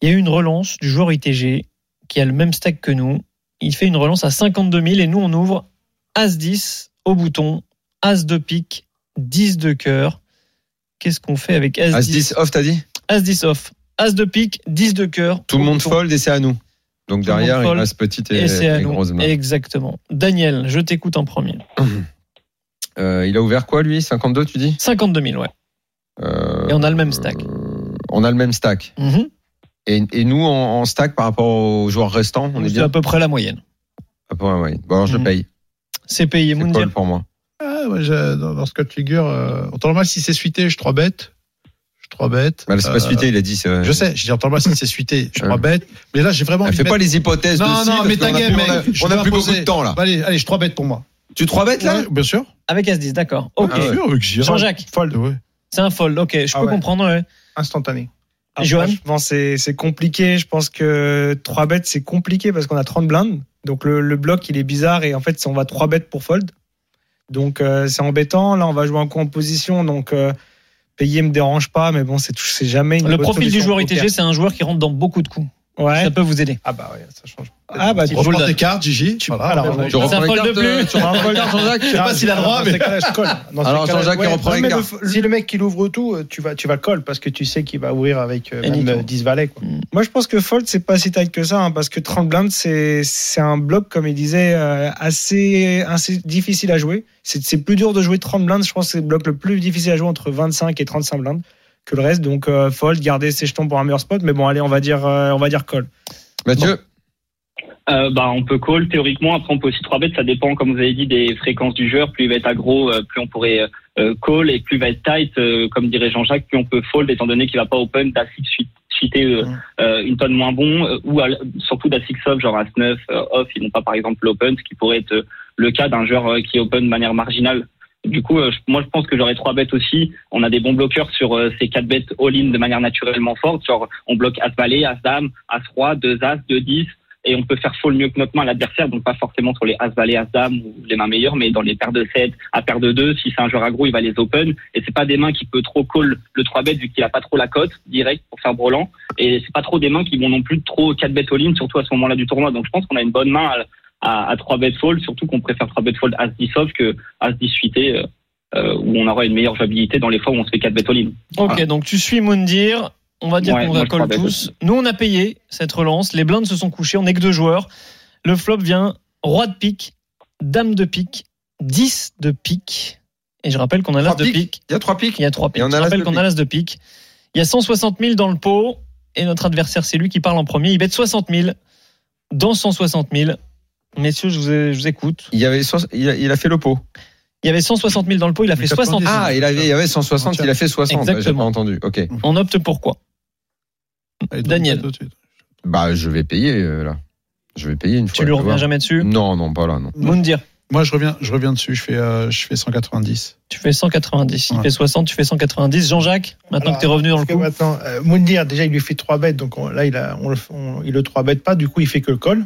Speaker 10: Il y a eu une relance du joueur ITG qui a le même stack que nous. Il fait une relance à 52 000 et nous on ouvre As-10 au bouton, As de pique, 10 de cœur. Qu'est-ce qu'on fait avec As-10
Speaker 5: As-10 off, t'as dit?
Speaker 10: As-10 off. As de pique, 10 de cœur.
Speaker 5: Tout le monde
Speaker 10: bouton.
Speaker 5: fold et c'est à nous. Donc
Speaker 10: Tout
Speaker 5: derrière, il reste petite et,
Speaker 10: Et à
Speaker 5: et grosse main.
Speaker 10: Exactement. Daniel, je t'écoute en premier.
Speaker 5: Euh, il a ouvert quoi lui? 52, tu dis?
Speaker 10: 52 000, ouais.
Speaker 5: Euh,
Speaker 10: Et on a le même stack.
Speaker 5: euh, on a le même stack.
Speaker 10: Mhm.
Speaker 5: Et, et nous, en, en stack par rapport aux joueurs restants, on est bien
Speaker 10: à peu près la moyenne.
Speaker 5: Ah, bon, ouais. Bon, alors je
Speaker 10: Mhm.
Speaker 5: paye.
Speaker 10: C'est Moundir.
Speaker 5: call pour moi.
Speaker 6: Ah, ouais, je- dans, dans ce cas de figure, euh, en temps normal, si c'est suité, je 3 bêtes. Je 3 bêtes.
Speaker 5: Bah, c'est pas
Speaker 6: Euh,
Speaker 5: suité, il a dit.
Speaker 6: Je sais, je dis en temps normal, si c'est suité, je
Speaker 5: Ouais.
Speaker 6: 3 bêtes. Mais là, j'ai vraiment
Speaker 5: fais
Speaker 6: de
Speaker 5: pas les hypothèses
Speaker 6: Non,
Speaker 5: dessus,
Speaker 6: non, mais
Speaker 5: a-
Speaker 6: mec.
Speaker 5: On a plus beaucoup de temps là.
Speaker 6: Bah, Allez, allez, je 3 bêtes pour moi.
Speaker 5: Tu 3 bêtes là?
Speaker 6: Ouais, bien sûr.
Speaker 10: Avec As-10, d'accord. Ok.
Speaker 5: Ah ouais.
Speaker 10: Jean-Jacques,
Speaker 6: Fold, ouais.
Speaker 10: c'est un fold. Ok, je
Speaker 8: Ah
Speaker 10: peux
Speaker 8: ouais.
Speaker 10: comprendre. ouais.
Speaker 8: Instantané. Pense que c'est- c'est compliqué. Je pense que 3 bêtes, c'est compliqué parce qu'on a 30 blindes. Donc le, le bloc, il est bizarre et en fait, on va 3 bêtes pour fold. Donc euh, c'est embêtant. Là, on va jouer un coup en position. Donc euh, payer me dérange pas, mais bon, c'est jamais une
Speaker 10: Le profil du joueur. ITG, c'est un joueur qui rentre dans beaucoup de coups.
Speaker 8: Ouais.
Speaker 10: Ça peut vous aider.
Speaker 8: Ah bah ouais, ça change. Ah bah
Speaker 6: Tu
Speaker 8: tu
Speaker 10: je vous le
Speaker 6: reprends tes cartes, Gigi.
Speaker 8: Tu-
Speaker 6: Voilà,
Speaker 8: alors.
Speaker 5: Tu reprends
Speaker 10: Ça
Speaker 5: les
Speaker 10: fold
Speaker 5: cartes,
Speaker 10: plus.
Speaker 5: euh, tu reprends les cartes, Jean-Jacques
Speaker 6: Je sais pas s'il a le droit, mais.
Speaker 8: je
Speaker 5: Alors, Jean-Jacques, il reprend les cartes.
Speaker 8: Si le mec il ouvre tout, euh, tu vas, tu vas le call parce que tu sais qu'il va ouvrir avec euh, même euh, 10 valets. quoi.
Speaker 10: Mm.
Speaker 8: Moi, je pense que fold, c'est pas si tight que ça, hein, parce que 30 blindes, c'est c'est un bloc, comme il disait, euh, assez, assez difficile à jouer. C'est c'est plus dur de jouer 30 blindes. Je pense que c'est le bloc le plus difficile à jouer entre 25 et 35 blindes que le reste. Donc, euh, fold, garder ses jetons pour un meilleur spot. Mais bon, allez, on va dire, euh, on va dire call.
Speaker 5: Mathieu
Speaker 9: Euh, bah, on peut call théoriquement. Après, on peut aussi 3 bêtes. Ça dépend, comme vous avez dit, des fréquences du joueur. Plus il va être aggro, euh, plus on pourrait euh, call. Et plus il va être tight, euh, comme dirait Jean-Jacques, plus on peut fold, étant donné qu'il va pas open d'as 6 suite, euh, euh, une tonne moins bon, euh, ou à surtout d'As 6 off, genre As 9 euh, off, ils n'ont pas par exemple l'open, ce qui pourrait être le cas d'un joueur euh, qui est open de manière marginale. Du coup, euh, moi je pense que j'aurais trois bêtes aussi. On a des bons bloqueurs sur euh, ces quatre bêtes all-in de manière naturellement forte. Genre on bloque As Valet, As Dame, As Roi, 2 As, 2 10 et on peut faire fold mieux que notre main à l'adversaire, donc pas forcément sur les As Valet, As Dame ou les mains meilleures, mais dans les paires de 7 à paire de 2, si c'est un joueur aggro, il va les open et c'est pas des mains qui peut trop call le 3 bet vu qu'il a pas trop la cote direct pour faire brelan et c'est pas trop des mains qui vont non plus trop 4 bet all-in surtout à ce moment-là du tournoi. Donc je pense qu'on a une bonne main à, à, à 3 bet fold, surtout qu'on préfère 3 bet fold As 10 off que As 10 suité euh, euh, où on aura une meilleure jouabilité dans les fois où on se fait 4 bet all-in.
Speaker 10: Ok,
Speaker 9: Voilà.
Speaker 10: donc tu suis Moundir. On va dire
Speaker 9: Ouais,
Speaker 10: qu'on
Speaker 9: bien
Speaker 10: tous. Nous, on a payé cette relance. Les blindes se sont couchés. On n'est que deux joueurs. Le flop vient roi de pique, dame de pique, 10 de pique. Et je rappelle qu'on a l'as de
Speaker 5: piques.
Speaker 10: pique.
Speaker 5: Il y a trois pics.
Speaker 10: Il y a trois piques.
Speaker 5: Et on a
Speaker 10: je rappelle qu'on a l'as de pique. Il y a 160 000 dans le pot. Et notre adversaire, c'est lui qui parle en premier. Il bet 60 000 dans 160 000. Messieurs, je vous, ai- je vous écoute.
Speaker 5: Il, y avait, il, a, il a fait le pot.
Speaker 10: Il y avait 160 000 dans le pot. Il a fait 60 000.
Speaker 5: Ah, il, avait, il y avait 160, il a fait 60. J'ai
Speaker 10: Exactement.
Speaker 5: pas entendu. Ok.
Speaker 10: On opte pour quoi? Daniel.
Speaker 5: Bah, je vais payer euh, là. Je vais payer une fois.
Speaker 10: Tu lui reviens jamais dessus?
Speaker 5: Non, non, pas là, non.
Speaker 10: Moundir.
Speaker 6: Moi, je reviens, je reviens dessus. Je fais, euh, je fais 190.
Speaker 10: Tu fais 190. Il
Speaker 6: Ouais.
Speaker 10: fait 60, tu fais 190. Jean-Jacques, maintenant
Speaker 7: Alors,
Speaker 10: que tu es revenu dans le coup.
Speaker 7: Maintenant, euh, Moundir, déjà, il lui fait 3 bêtes, donc on- là, il, a, on le, on- il le 3 bêtes pas, du coup, il fait que le call.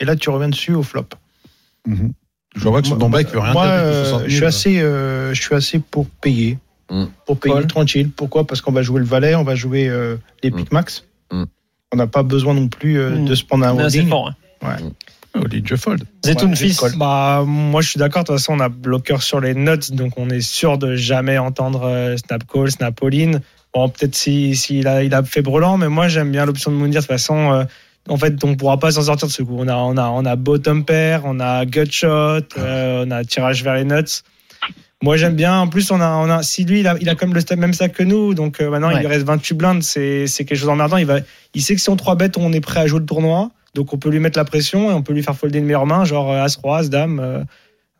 Speaker 7: Et là, tu reviens dessus au flop.
Speaker 6: mhm. Je vois que son don bec veut rien
Speaker 7: Moi,
Speaker 6: dire.
Speaker 7: euh,
Speaker 6: 60 000.
Speaker 7: je, suis assez, euh, je suis assez pour payer.
Speaker 5: Mm.
Speaker 7: Pour payer
Speaker 10: Paul
Speaker 7: tranquille. Pourquoi? Parce qu'on va jouer le valet, on va jouer euh, les
Speaker 5: Mm.
Speaker 7: pics max.
Speaker 5: Mm.
Speaker 7: On n'a pas besoin non plus euh, de se prendre un holding.
Speaker 10: fort. hein.
Speaker 6: Oh, les je fold.
Speaker 10: Zetoun
Speaker 7: Ouais,
Speaker 10: fils.
Speaker 8: Bah, moi, je suis d'accord. De toute façon, on a bloqueur sur les notes, donc on est sûr de jamais entendre euh, snap call, snap all-in. Bon, peut-être s'il si, il a, il a fait brelan, mais moi, j'aime bien l'option de Moundir. De toute façon, euh, en fait, on pourra pas s'en sortir de ce coup. On a, on a, on a bottom pair, on a gut shot, euh, on a tirage vers les nuts. Moi, j'aime bien. En plus, on a, on a, si lui, il a, il a comme le sta- même sac que nous, donc euh, maintenant,
Speaker 10: Ouais.
Speaker 8: il lui reste 28 blindes. C'est, c'est quelque chose d'emmerdant. Il va, il sait que si on 3 bêtes, on est prêt à jouer le tournoi. Donc, on peut lui mettre la pression et on peut lui faire folder une meilleure main, genre euh, As-Roi, As-Dame,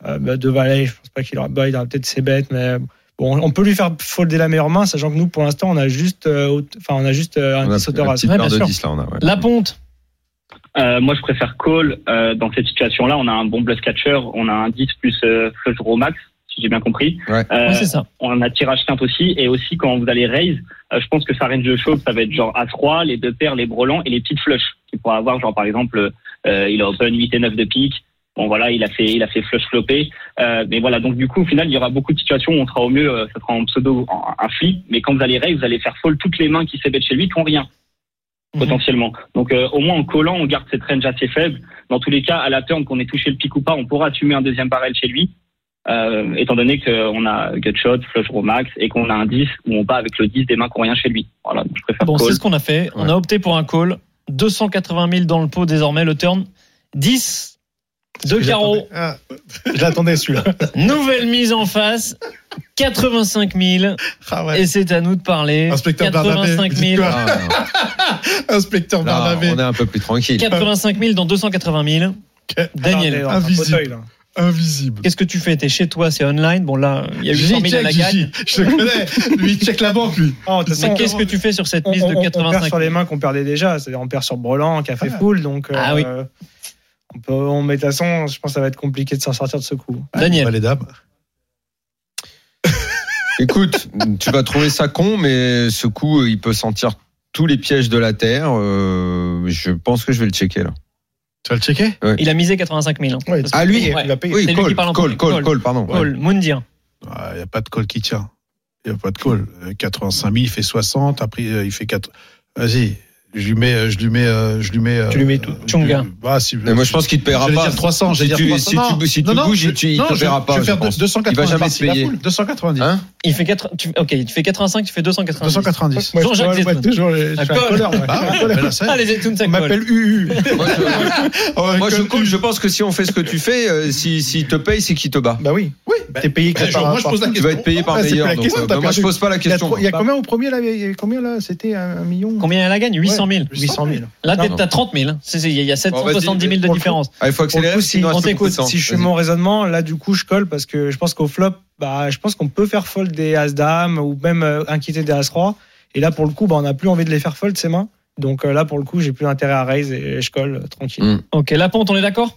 Speaker 8: bah, deux valets. Je pense pas qu'il aura, bah, il aura peut-être ses bêtes, mais bon, on peut lui faire folder la meilleure main, sachant que nous, pour l'instant, on a juste, euh, enfin, on a juste euh,
Speaker 5: On
Speaker 8: un
Speaker 5: a
Speaker 8: 10
Speaker 5: une
Speaker 8: auteur As.
Speaker 5: petite
Speaker 10: Ouais,
Speaker 5: paire
Speaker 10: bien
Speaker 5: de
Speaker 10: sûr.
Speaker 5: 10 là, on a. ouais.
Speaker 10: La ponte.
Speaker 9: Euh, moi, je préfère call. Euh, dans cette situation-là, on a un bon bluff catcher, on a un 10 plus euh, flush draw max, si j'ai bien compris.
Speaker 5: Ouais.
Speaker 9: Euh,
Speaker 10: Ouais, c'est ça.
Speaker 9: on a tirage quinte aussi, et aussi quand vous allez raise, euh, je pense que sa range de show, ça va être genre As-Roi, les deux paires, les brelans et les petites flushs. Il pourra avoir, genre par exemple, euh, il a open 8 et 9 de pique. Bon voilà, il a fait, il a fait flush flopé. Euh, mais voilà, donc du coup, au final, il y aura beaucoup de situations où on sera au mieux, euh, ça sera en pseudo, en- un flip. Mais quand vous allez raise, vous allez faire fold toutes les mains qui s'ébêtent chez lui, qui ont rien
Speaker 10: Mhm.
Speaker 9: potentiellement. Donc euh, au moins en collant, on garde cette range assez faible. Dans tous les cas, à la turn, qu'on ait touché le pic ou pas, on pourra assumer un deuxième barrel chez lui. Euh, étant donné qu'on a gutshot, flush draw max et qu'on a un 10 où on bat avec le 10 des mains qui ont rien chez lui. Voilà, donc je préfère
Speaker 10: Bon, c'est ce qu'on a fait. On a opté pour un call. 280 000 dans le pot désormais. Le turn 10 de carreau.
Speaker 7: Ah, je l'attendais celui-là.
Speaker 10: Nouvelle mise en face. 85 000.
Speaker 7: Ah ouais.
Speaker 10: Et c'est à nous de parler.
Speaker 6: Inspecteur Barnabé,
Speaker 10: 85
Speaker 6: vous dites
Speaker 10: 000.
Speaker 6: quoi
Speaker 5: Ah.
Speaker 6: Inspecteur
Speaker 5: Là,
Speaker 6: Barnabé.
Speaker 5: on est un peu plus tranquille.
Speaker 10: 85 000 dans 280 000. Daniel,
Speaker 8: Attends,
Speaker 6: invisible. Invisible.
Speaker 10: qu'est-ce que tu fais? T'es chez toi, c'est online? Bon, là, il y a 800 000 à la gagne.
Speaker 6: Je le connais. Lui, il check la banque, lui.
Speaker 8: Oh,
Speaker 10: Mais qu'est-ce que tu fais sur cette
Speaker 8: on,
Speaker 10: mise
Speaker 8: on-
Speaker 10: de
Speaker 8: on perd
Speaker 10: 85
Speaker 8: sur
Speaker 10: 000
Speaker 8: les mains qu'on perdait déjà. C'est-à-dire, on perd sur Brelan, qui a fait full. Donc,
Speaker 10: Ah
Speaker 8: euh,
Speaker 10: oui.
Speaker 8: On peut, on, mais de toute façon, je pense que ça va être compliqué de s'en sortir de ce coup.
Speaker 10: Daniel.
Speaker 6: Bah, les dames.
Speaker 5: Écoute, tu vas trouver ça con, mais ce coup, il peut sentir tous les pièges de la terre. Euh, je pense que je vais le checker là.
Speaker 6: Tu vas le checker?
Speaker 10: Il a misé 85 000. hein.
Speaker 7: Ouais,
Speaker 5: Ah, lui
Speaker 10: Ouais.
Speaker 7: il a payé.
Speaker 5: Oui,
Speaker 10: C'est lui
Speaker 5: call,
Speaker 10: qui parle
Speaker 5: call, call, call, pardon.
Speaker 10: Call, Moundir.
Speaker 6: Il n'y a pas de call qui tient. Il n'y a pas de call. Euh, 85 000, il fait 60. Après, euh, il fait 4. Vas-y. Je lui mets, euh, je lui mets, euh, je lui mets. euh,
Speaker 7: Tu lui mets tout.
Speaker 6: je
Speaker 10: Chunga.
Speaker 6: lui- Bah, si,
Speaker 5: Mais moi, je pense qu'il te paiera pas.
Speaker 6: dire 300,
Speaker 5: Si tu,
Speaker 6: dire
Speaker 5: si
Speaker 6: 300.
Speaker 5: tu, si tu
Speaker 6: Non, non,
Speaker 5: bouges,
Speaker 6: je-
Speaker 5: tu, il
Speaker 6: non,
Speaker 5: te
Speaker 6: je-
Speaker 5: paiera pas.
Speaker 6: Je vais
Speaker 5: je
Speaker 6: faire
Speaker 5: pense.
Speaker 6: 280.
Speaker 5: Il va jamais
Speaker 6: a
Speaker 5: payer.
Speaker 6: full, 290.
Speaker 5: Hein
Speaker 10: Il fait 4, tu, ok, tu fais 85, tu fais 290.
Speaker 6: 290.
Speaker 7: Moi, je-
Speaker 10: Jean-Jacques
Speaker 7: toujours, je un
Speaker 10: Call.
Speaker 7: colleur, moi.
Speaker 6: Bah, ouais.
Speaker 10: Allez, Zetoun, ça
Speaker 7: On m'appelle UU.
Speaker 5: Moi, je, je, je pense que si on fait ce que tu fais, euh, si, si te paye, c'est qu'il te bat.
Speaker 7: Bah oui.
Speaker 6: Oui.
Speaker 7: T'es payé par-
Speaker 6: moi, je pose la
Speaker 5: Tu vas être payé par
Speaker 7: Ah,
Speaker 5: meilleur. euh, bah, moi, je pose pas la question.
Speaker 7: il y a
Speaker 5: Bah,
Speaker 7: combien au premier là combien là C'était un, million
Speaker 10: Combien elle a gagne 800 000.
Speaker 7: 800 000.
Speaker 10: Là, t'as 30 000. hein. Il y a 770 000 de différence.
Speaker 5: ah, il faut accélérer,
Speaker 8: coup, si. Si je fais mon raisonnement, là, du coup, je colle parce que je pense qu'au flop, bah, je pense qu'on peut faire fold des As-Dame ou même euh, inquiéter des As-Roi. Et là, pour le coup, bah, on n'a plus envie de les faire fold ses mains. Donc euh, là, pour le coup, j'ai plus intérêt à raise et je colle euh, tranquille.
Speaker 5: Mm.
Speaker 10: Ok, la ponte, on est d'accord?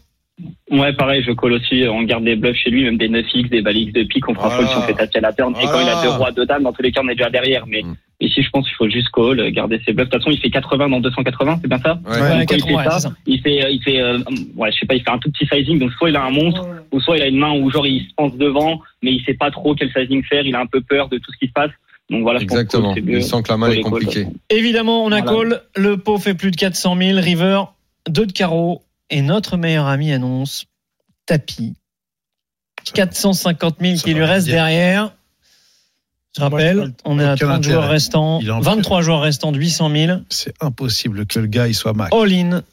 Speaker 9: Ouais, pareil, je colle aussi. On garde des bluffs chez lui, même des 9x, des balles de pique. On fera
Speaker 5: Voilà.
Speaker 9: fold si on fait taper à la turn. Et quand il a
Speaker 5: Voilà.
Speaker 9: deux rois, deux dames, dans tous les cas, on est déjà derrière. Mais
Speaker 5: Mm.
Speaker 9: ici, je pense qu'il faut juste call, garder ses bluffs. De toute façon, il fait 80 dans 280, c'est bien ça?
Speaker 5: Ouais.
Speaker 9: Il fait
Speaker 10: ouais,
Speaker 9: ça, il fait, euh, il fait, euh, ouais, je sais pas, il fait un tout petit sizing. Donc soit il a un monstre, ou soit il a une main où genre il se pense devant, mais il sait pas trop quel sizing faire. Il a un peu peur de tout ce qui se passe. Donc voilà, je
Speaker 5: Exactement.
Speaker 9: pense que.
Speaker 5: Il sent que la main est compliquée.
Speaker 10: Évidemment, on a
Speaker 9: Voilà.
Speaker 10: call. Le pot fait plus de 400 000. River, 2 de carreau. Et notre meilleur ami annonce tapis. 450 000
Speaker 6: Ça
Speaker 10: qui lui reste derrière. Je rappelle, on est à
Speaker 6: Aucun
Speaker 10: 30 joueurs restants,
Speaker 6: Il en-
Speaker 10: 23 joueurs restants de 800 000.
Speaker 6: C'est impossible que le gars il soit Mac.
Speaker 10: All-in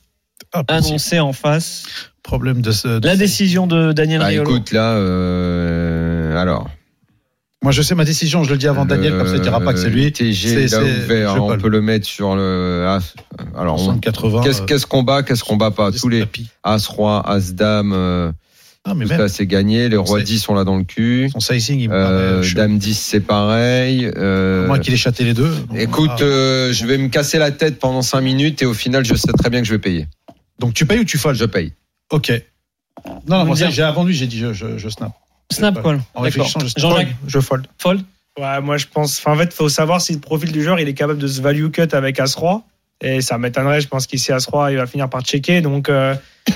Speaker 10: annoncé en face.
Speaker 6: Problème de ce. de
Speaker 10: La décision de Daniel
Speaker 5: Bah,
Speaker 10: Riolo.
Speaker 5: écoute, là, euh, alors.
Speaker 6: Moi je sais ma décision, je le dis avant Daniel, comme ça il dira pas que c'est lui.
Speaker 5: Le TG,
Speaker 6: C'est-
Speaker 5: il a
Speaker 6: c'est-
Speaker 5: ouvert. On peut le mettre sur le. Alors, on-
Speaker 6: 180.
Speaker 5: qu'est-ce qu'on bat, qu'est-ce qu'on bat pas? Tous les As, Roi, As, Dame, euh,
Speaker 6: Ah, mais
Speaker 5: tout
Speaker 6: même
Speaker 5: ça, c'est gagné. Les Rois
Speaker 6: C'est-
Speaker 5: 10 sont là dans le cul.
Speaker 6: son sizing, il me
Speaker 5: Euh. Dame 10, c'est pareil. Euh,
Speaker 6: Moi qu'il ait châté les deux.
Speaker 5: Écoute, euh, je vais me casser la tête pendant 5 minutes et au final, je sais très bien que je vais payer.
Speaker 6: Donc tu payes ou tu folds
Speaker 5: Je paye.
Speaker 6: Ok. Non, j'ai avant lui, j'ai dit je, je, je snap.
Speaker 10: Snap call. Jean-Jacques,
Speaker 8: Je fold.
Speaker 10: fold.
Speaker 8: Ouais, moi je pense. Enfin, en fait, faut savoir si le profil du joueur il est capable de se value cut avec As-Roi. Et ça m'étonnerait, je pense qu'ici As-Roi il va finir par checker. Donc euh,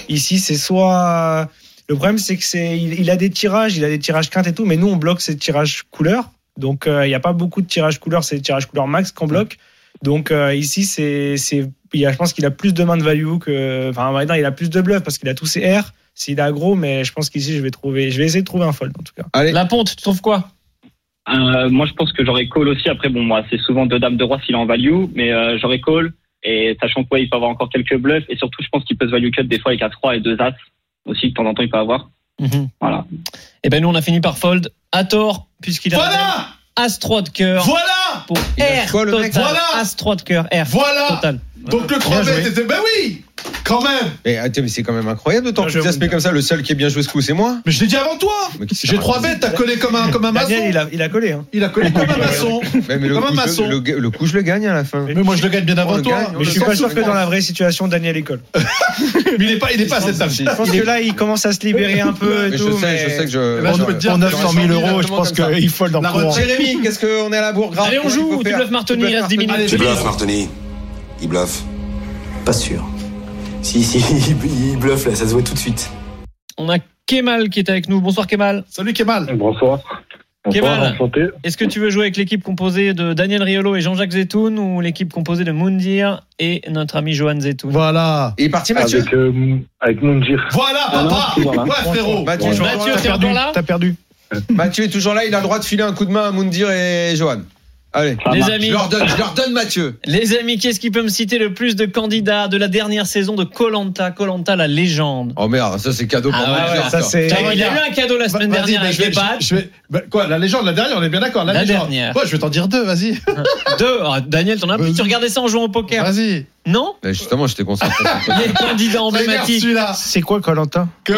Speaker 8: ici c'est soit. Le problème c'est que c'est il, a des tirages, il a des tirages quintes et tout, mais nous on bloque ces tirages couleurs. Donc euh, il n'y a pas beaucoup de tirages couleurs, c'est des tirages couleurs max qu'on bloque. Donc euh, ici c'est c'est je pense qu'il a plus de mains de value que enfin dire, il a plus de bluff parce qu'il a tous ses R. S'il a gros, mais je pense qu'ici je vais trouver, je vais essayer de trouver un fold en tout cas.
Speaker 5: Allez.
Speaker 10: La ponte, tu trouves quoi?
Speaker 9: Euh, moi, je pense que j'aurais call aussi. Après, bon, moi, c'est souvent deux dames de roi s'il est en value, mais euh, j'aurais call. Et sachant quoi, il peut avoir encore quelques bluffs. Et surtout, je pense qu'il peut se value cut des fois avec A3 et deux As aussi, de temps en temps, il peut avoir.
Speaker 10: Mhm.
Speaker 9: Voilà.
Speaker 10: Eh ben nous on a fini par fold à tort puisqu'il a
Speaker 6: Voilà
Speaker 10: As 3 de cœur
Speaker 6: Voilà
Speaker 10: pour R
Speaker 5: quoi, le
Speaker 10: total.
Speaker 5: mec
Speaker 6: Voilà
Speaker 10: As 3 de cœur R
Speaker 6: Voilà
Speaker 10: total.
Speaker 6: Donc le
Speaker 10: Bien
Speaker 6: 3
Speaker 10: joué.
Speaker 6: bêtes était. Ben oui Quand même
Speaker 5: Mais, attends, mais c'est quand même incroyable de
Speaker 8: Ah,
Speaker 5: t'enthousiasmer comme ça. Le seul qui est bien joué ce coup, c'est moi.
Speaker 6: Mais je l'ai dit avant toi J'ai
Speaker 5: ça
Speaker 6: 3
Speaker 5: raconte
Speaker 6: bêtes, t'as collé comme un, comme un maçon.
Speaker 8: Daniel il a, il a collé. Hein.
Speaker 6: Il a collé comme un maçon.
Speaker 5: Mais le,
Speaker 6: Comme un
Speaker 5: coup, je,
Speaker 6: maçon.
Speaker 5: le, le coup, je le gagne à la fin.
Speaker 6: Mais moi je le gagne bien avant
Speaker 5: le
Speaker 6: toi.
Speaker 5: gagne,
Speaker 8: Mais je suis
Speaker 5: le
Speaker 8: pas sûr que dans la vraie situation, Daniel école.
Speaker 6: Mais il est pas, il est pas à cette table.
Speaker 8: Je pense que là, il commence à se libérer un peu et
Speaker 5: Mais je
Speaker 8: tout.
Speaker 5: sais, je sais que je.
Speaker 7: Pour 900 000 euros, je pense qu'il
Speaker 6: La
Speaker 7: courant.
Speaker 6: retraite.
Speaker 5: Jérémy, qu'est-ce qu'on est à la bourre
Speaker 10: Allez on joue, tu bluffes Martoni, il reste 10 minutes.
Speaker 2: Tu bluffes, Martoni Il bluffe.
Speaker 11: Pas sûr. Si, si, il bluffe là, ça se voit tout de suite.
Speaker 10: On a Kemal qui est avec nous. Bonsoir Kemal.
Speaker 6: Salut Kemal.
Speaker 12: Bonsoir.
Speaker 10: Kemal.
Speaker 12: enchanté.
Speaker 10: Est-ce que tu veux jouer avec l'équipe composée de Daniel Riolo et Jean-Jacques Zetoun ou l'équipe composée de Moundir et notre ami Johan Zetoun?
Speaker 6: Voilà.
Speaker 5: Il est parti, Mathieu
Speaker 12: Avec, euh, avec Moundir.
Speaker 6: Voilà,
Speaker 12: Ah non,
Speaker 6: papa. Ouais, frérot
Speaker 5: Mathieu,
Speaker 10: Mathieu,
Speaker 5: là.
Speaker 10: t'es encore là?
Speaker 7: T'as perdu.
Speaker 5: Mathieu est toujours là. Il a le droit de filer un coup de main à Moundir et Johan. Allez.
Speaker 9: Ça
Speaker 10: Les
Speaker 9: marche.
Speaker 10: amis,
Speaker 5: Je leur donne, je leur donne Mathieu.
Speaker 10: les amis, qu'est-ce qui peut me citer le plus de candidats de la dernière saison de Colanta, Colanta la légende
Speaker 5: Oh merde, ça c'est cadeau pour
Speaker 10: Ah ouais, ouais,
Speaker 8: ça, c'est-
Speaker 10: Tiens, Il y a eu un cadeau la semaine
Speaker 6: Vas-y,
Speaker 10: dernière
Speaker 6: mais
Speaker 10: avec
Speaker 6: je vais-
Speaker 10: les badges.
Speaker 6: je vais- bah, Quoi, la légende, la dernière, on est bien d'accord. La,
Speaker 10: La
Speaker 6: légende.
Speaker 10: dernière.
Speaker 6: Ouais, je vais t'en dire deux, vas-y.
Speaker 10: Deux. Ah, Daniel, t'en as.
Speaker 6: Vas-y.
Speaker 10: Tu regardais ça en jouant au poker
Speaker 6: Vas-y.
Speaker 10: Non
Speaker 5: Mais justement, j'étais concentré.
Speaker 10: Les
Speaker 5: poker.
Speaker 10: candidats emblématiques.
Speaker 7: C'est quoi, Colanta
Speaker 6: Que-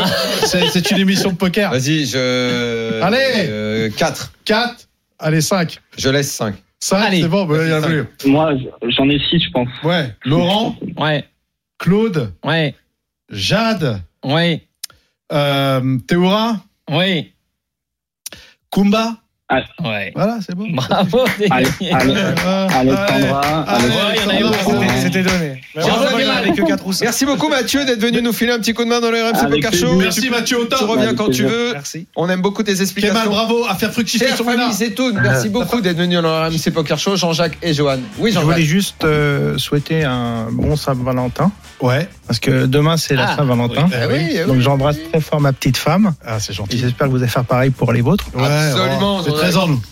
Speaker 6: C'est c'est une émission de poker.
Speaker 5: Vas-y, je.
Speaker 6: Allez
Speaker 5: 4.
Speaker 6: 4. Allez, 5.
Speaker 5: Je laisse 5.
Speaker 6: 5,
Speaker 10: Allez.
Speaker 6: c'est bon, bah, il y en a
Speaker 5: Cinq.
Speaker 6: plus.
Speaker 9: Moi, j'en ai six, je pense.
Speaker 6: Ouais. Laurent,
Speaker 10: Ouais,
Speaker 6: Claude,
Speaker 10: ouais,
Speaker 6: Jade,
Speaker 10: ouais,
Speaker 6: euh, Théora,
Speaker 10: ouais,
Speaker 6: Kumba.
Speaker 10: Ouais.
Speaker 6: Voilà, c'est bon.
Speaker 10: Bravo.
Speaker 6: Euh,
Speaker 9: Alexandra.
Speaker 8: C'était- donné. Mais
Speaker 10: Bravo,
Speaker 8: heureusement, il y en
Speaker 10: Kemal.
Speaker 8: avait que 4 ou 5.
Speaker 5: Merci beaucoup Mathieu d'être venu nous filer un petit coup de main dans le RMC Poker. Show.
Speaker 6: Merci Mathieu
Speaker 5: Tu
Speaker 6: Autant.
Speaker 5: reviens
Speaker 9: Avec
Speaker 5: quand tu veux.
Speaker 8: Merci.
Speaker 5: On aime beaucoup tes
Speaker 6: Kemal,
Speaker 5: explications.
Speaker 6: bravo, à faire fructifier sur
Speaker 5: merci beaucoup d'être venu dans le RMC Poker Show, Jean-Jacques et Johan. Oui,
Speaker 7: Je voulais
Speaker 5: Jean-Jacques.
Speaker 7: juste euh, souhaiter un bon Saint-Valentin.
Speaker 6: Ouais.
Speaker 7: Parce que demain, c'est la
Speaker 10: Ah,
Speaker 7: Saint-Valentin.
Speaker 5: Ah oui, ah oui.
Speaker 7: Donc j'embrasse très fort ma petite femme.
Speaker 6: Ah, c'est gentil.
Speaker 7: j'espère que vous allez faire pareil pour les vôtres.
Speaker 6: Ouais,
Speaker 5: Absolument,
Speaker 6: C'est très en nous.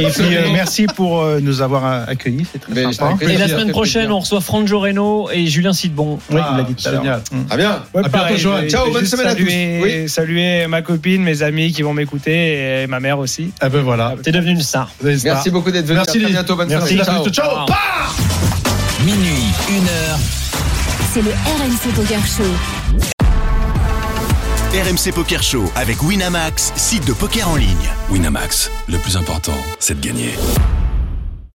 Speaker 7: Et puis euh, merci pour euh, nous avoir euh, accueillis, c'est très
Speaker 5: Mais
Speaker 7: sympa.
Speaker 10: Et la semaine prochaine, on reçoit Franjo Reno et Julien Sidbon.
Speaker 7: Oui,
Speaker 6: Ah,
Speaker 7: il l'a dit tout à l'heure.
Speaker 5: bien.
Speaker 8: Ouais,
Speaker 6: À bientôt,
Speaker 8: pareil,
Speaker 5: Ciao, bonne semaine à tous.
Speaker 8: saluer-
Speaker 5: Oui.
Speaker 8: Saluer ma copine, mes amis qui vont m'écouter et ma mère aussi.
Speaker 6: Eh ben voilà.
Speaker 10: T'es devenu une star.
Speaker 5: Merci beaucoup d'être venu.
Speaker 6: Merci,
Speaker 5: à bientôt. Bonne
Speaker 6: Merci.
Speaker 5: soirée. Ciao.
Speaker 6: Ciao.
Speaker 10: Ciao.
Speaker 4: Minuit, une heure.
Speaker 3: C'est le RMC Poker Show.
Speaker 1: RMC Poker Show avec Winamax, site de poker en ligne.
Speaker 2: Winamax, le plus important, c'est de gagner.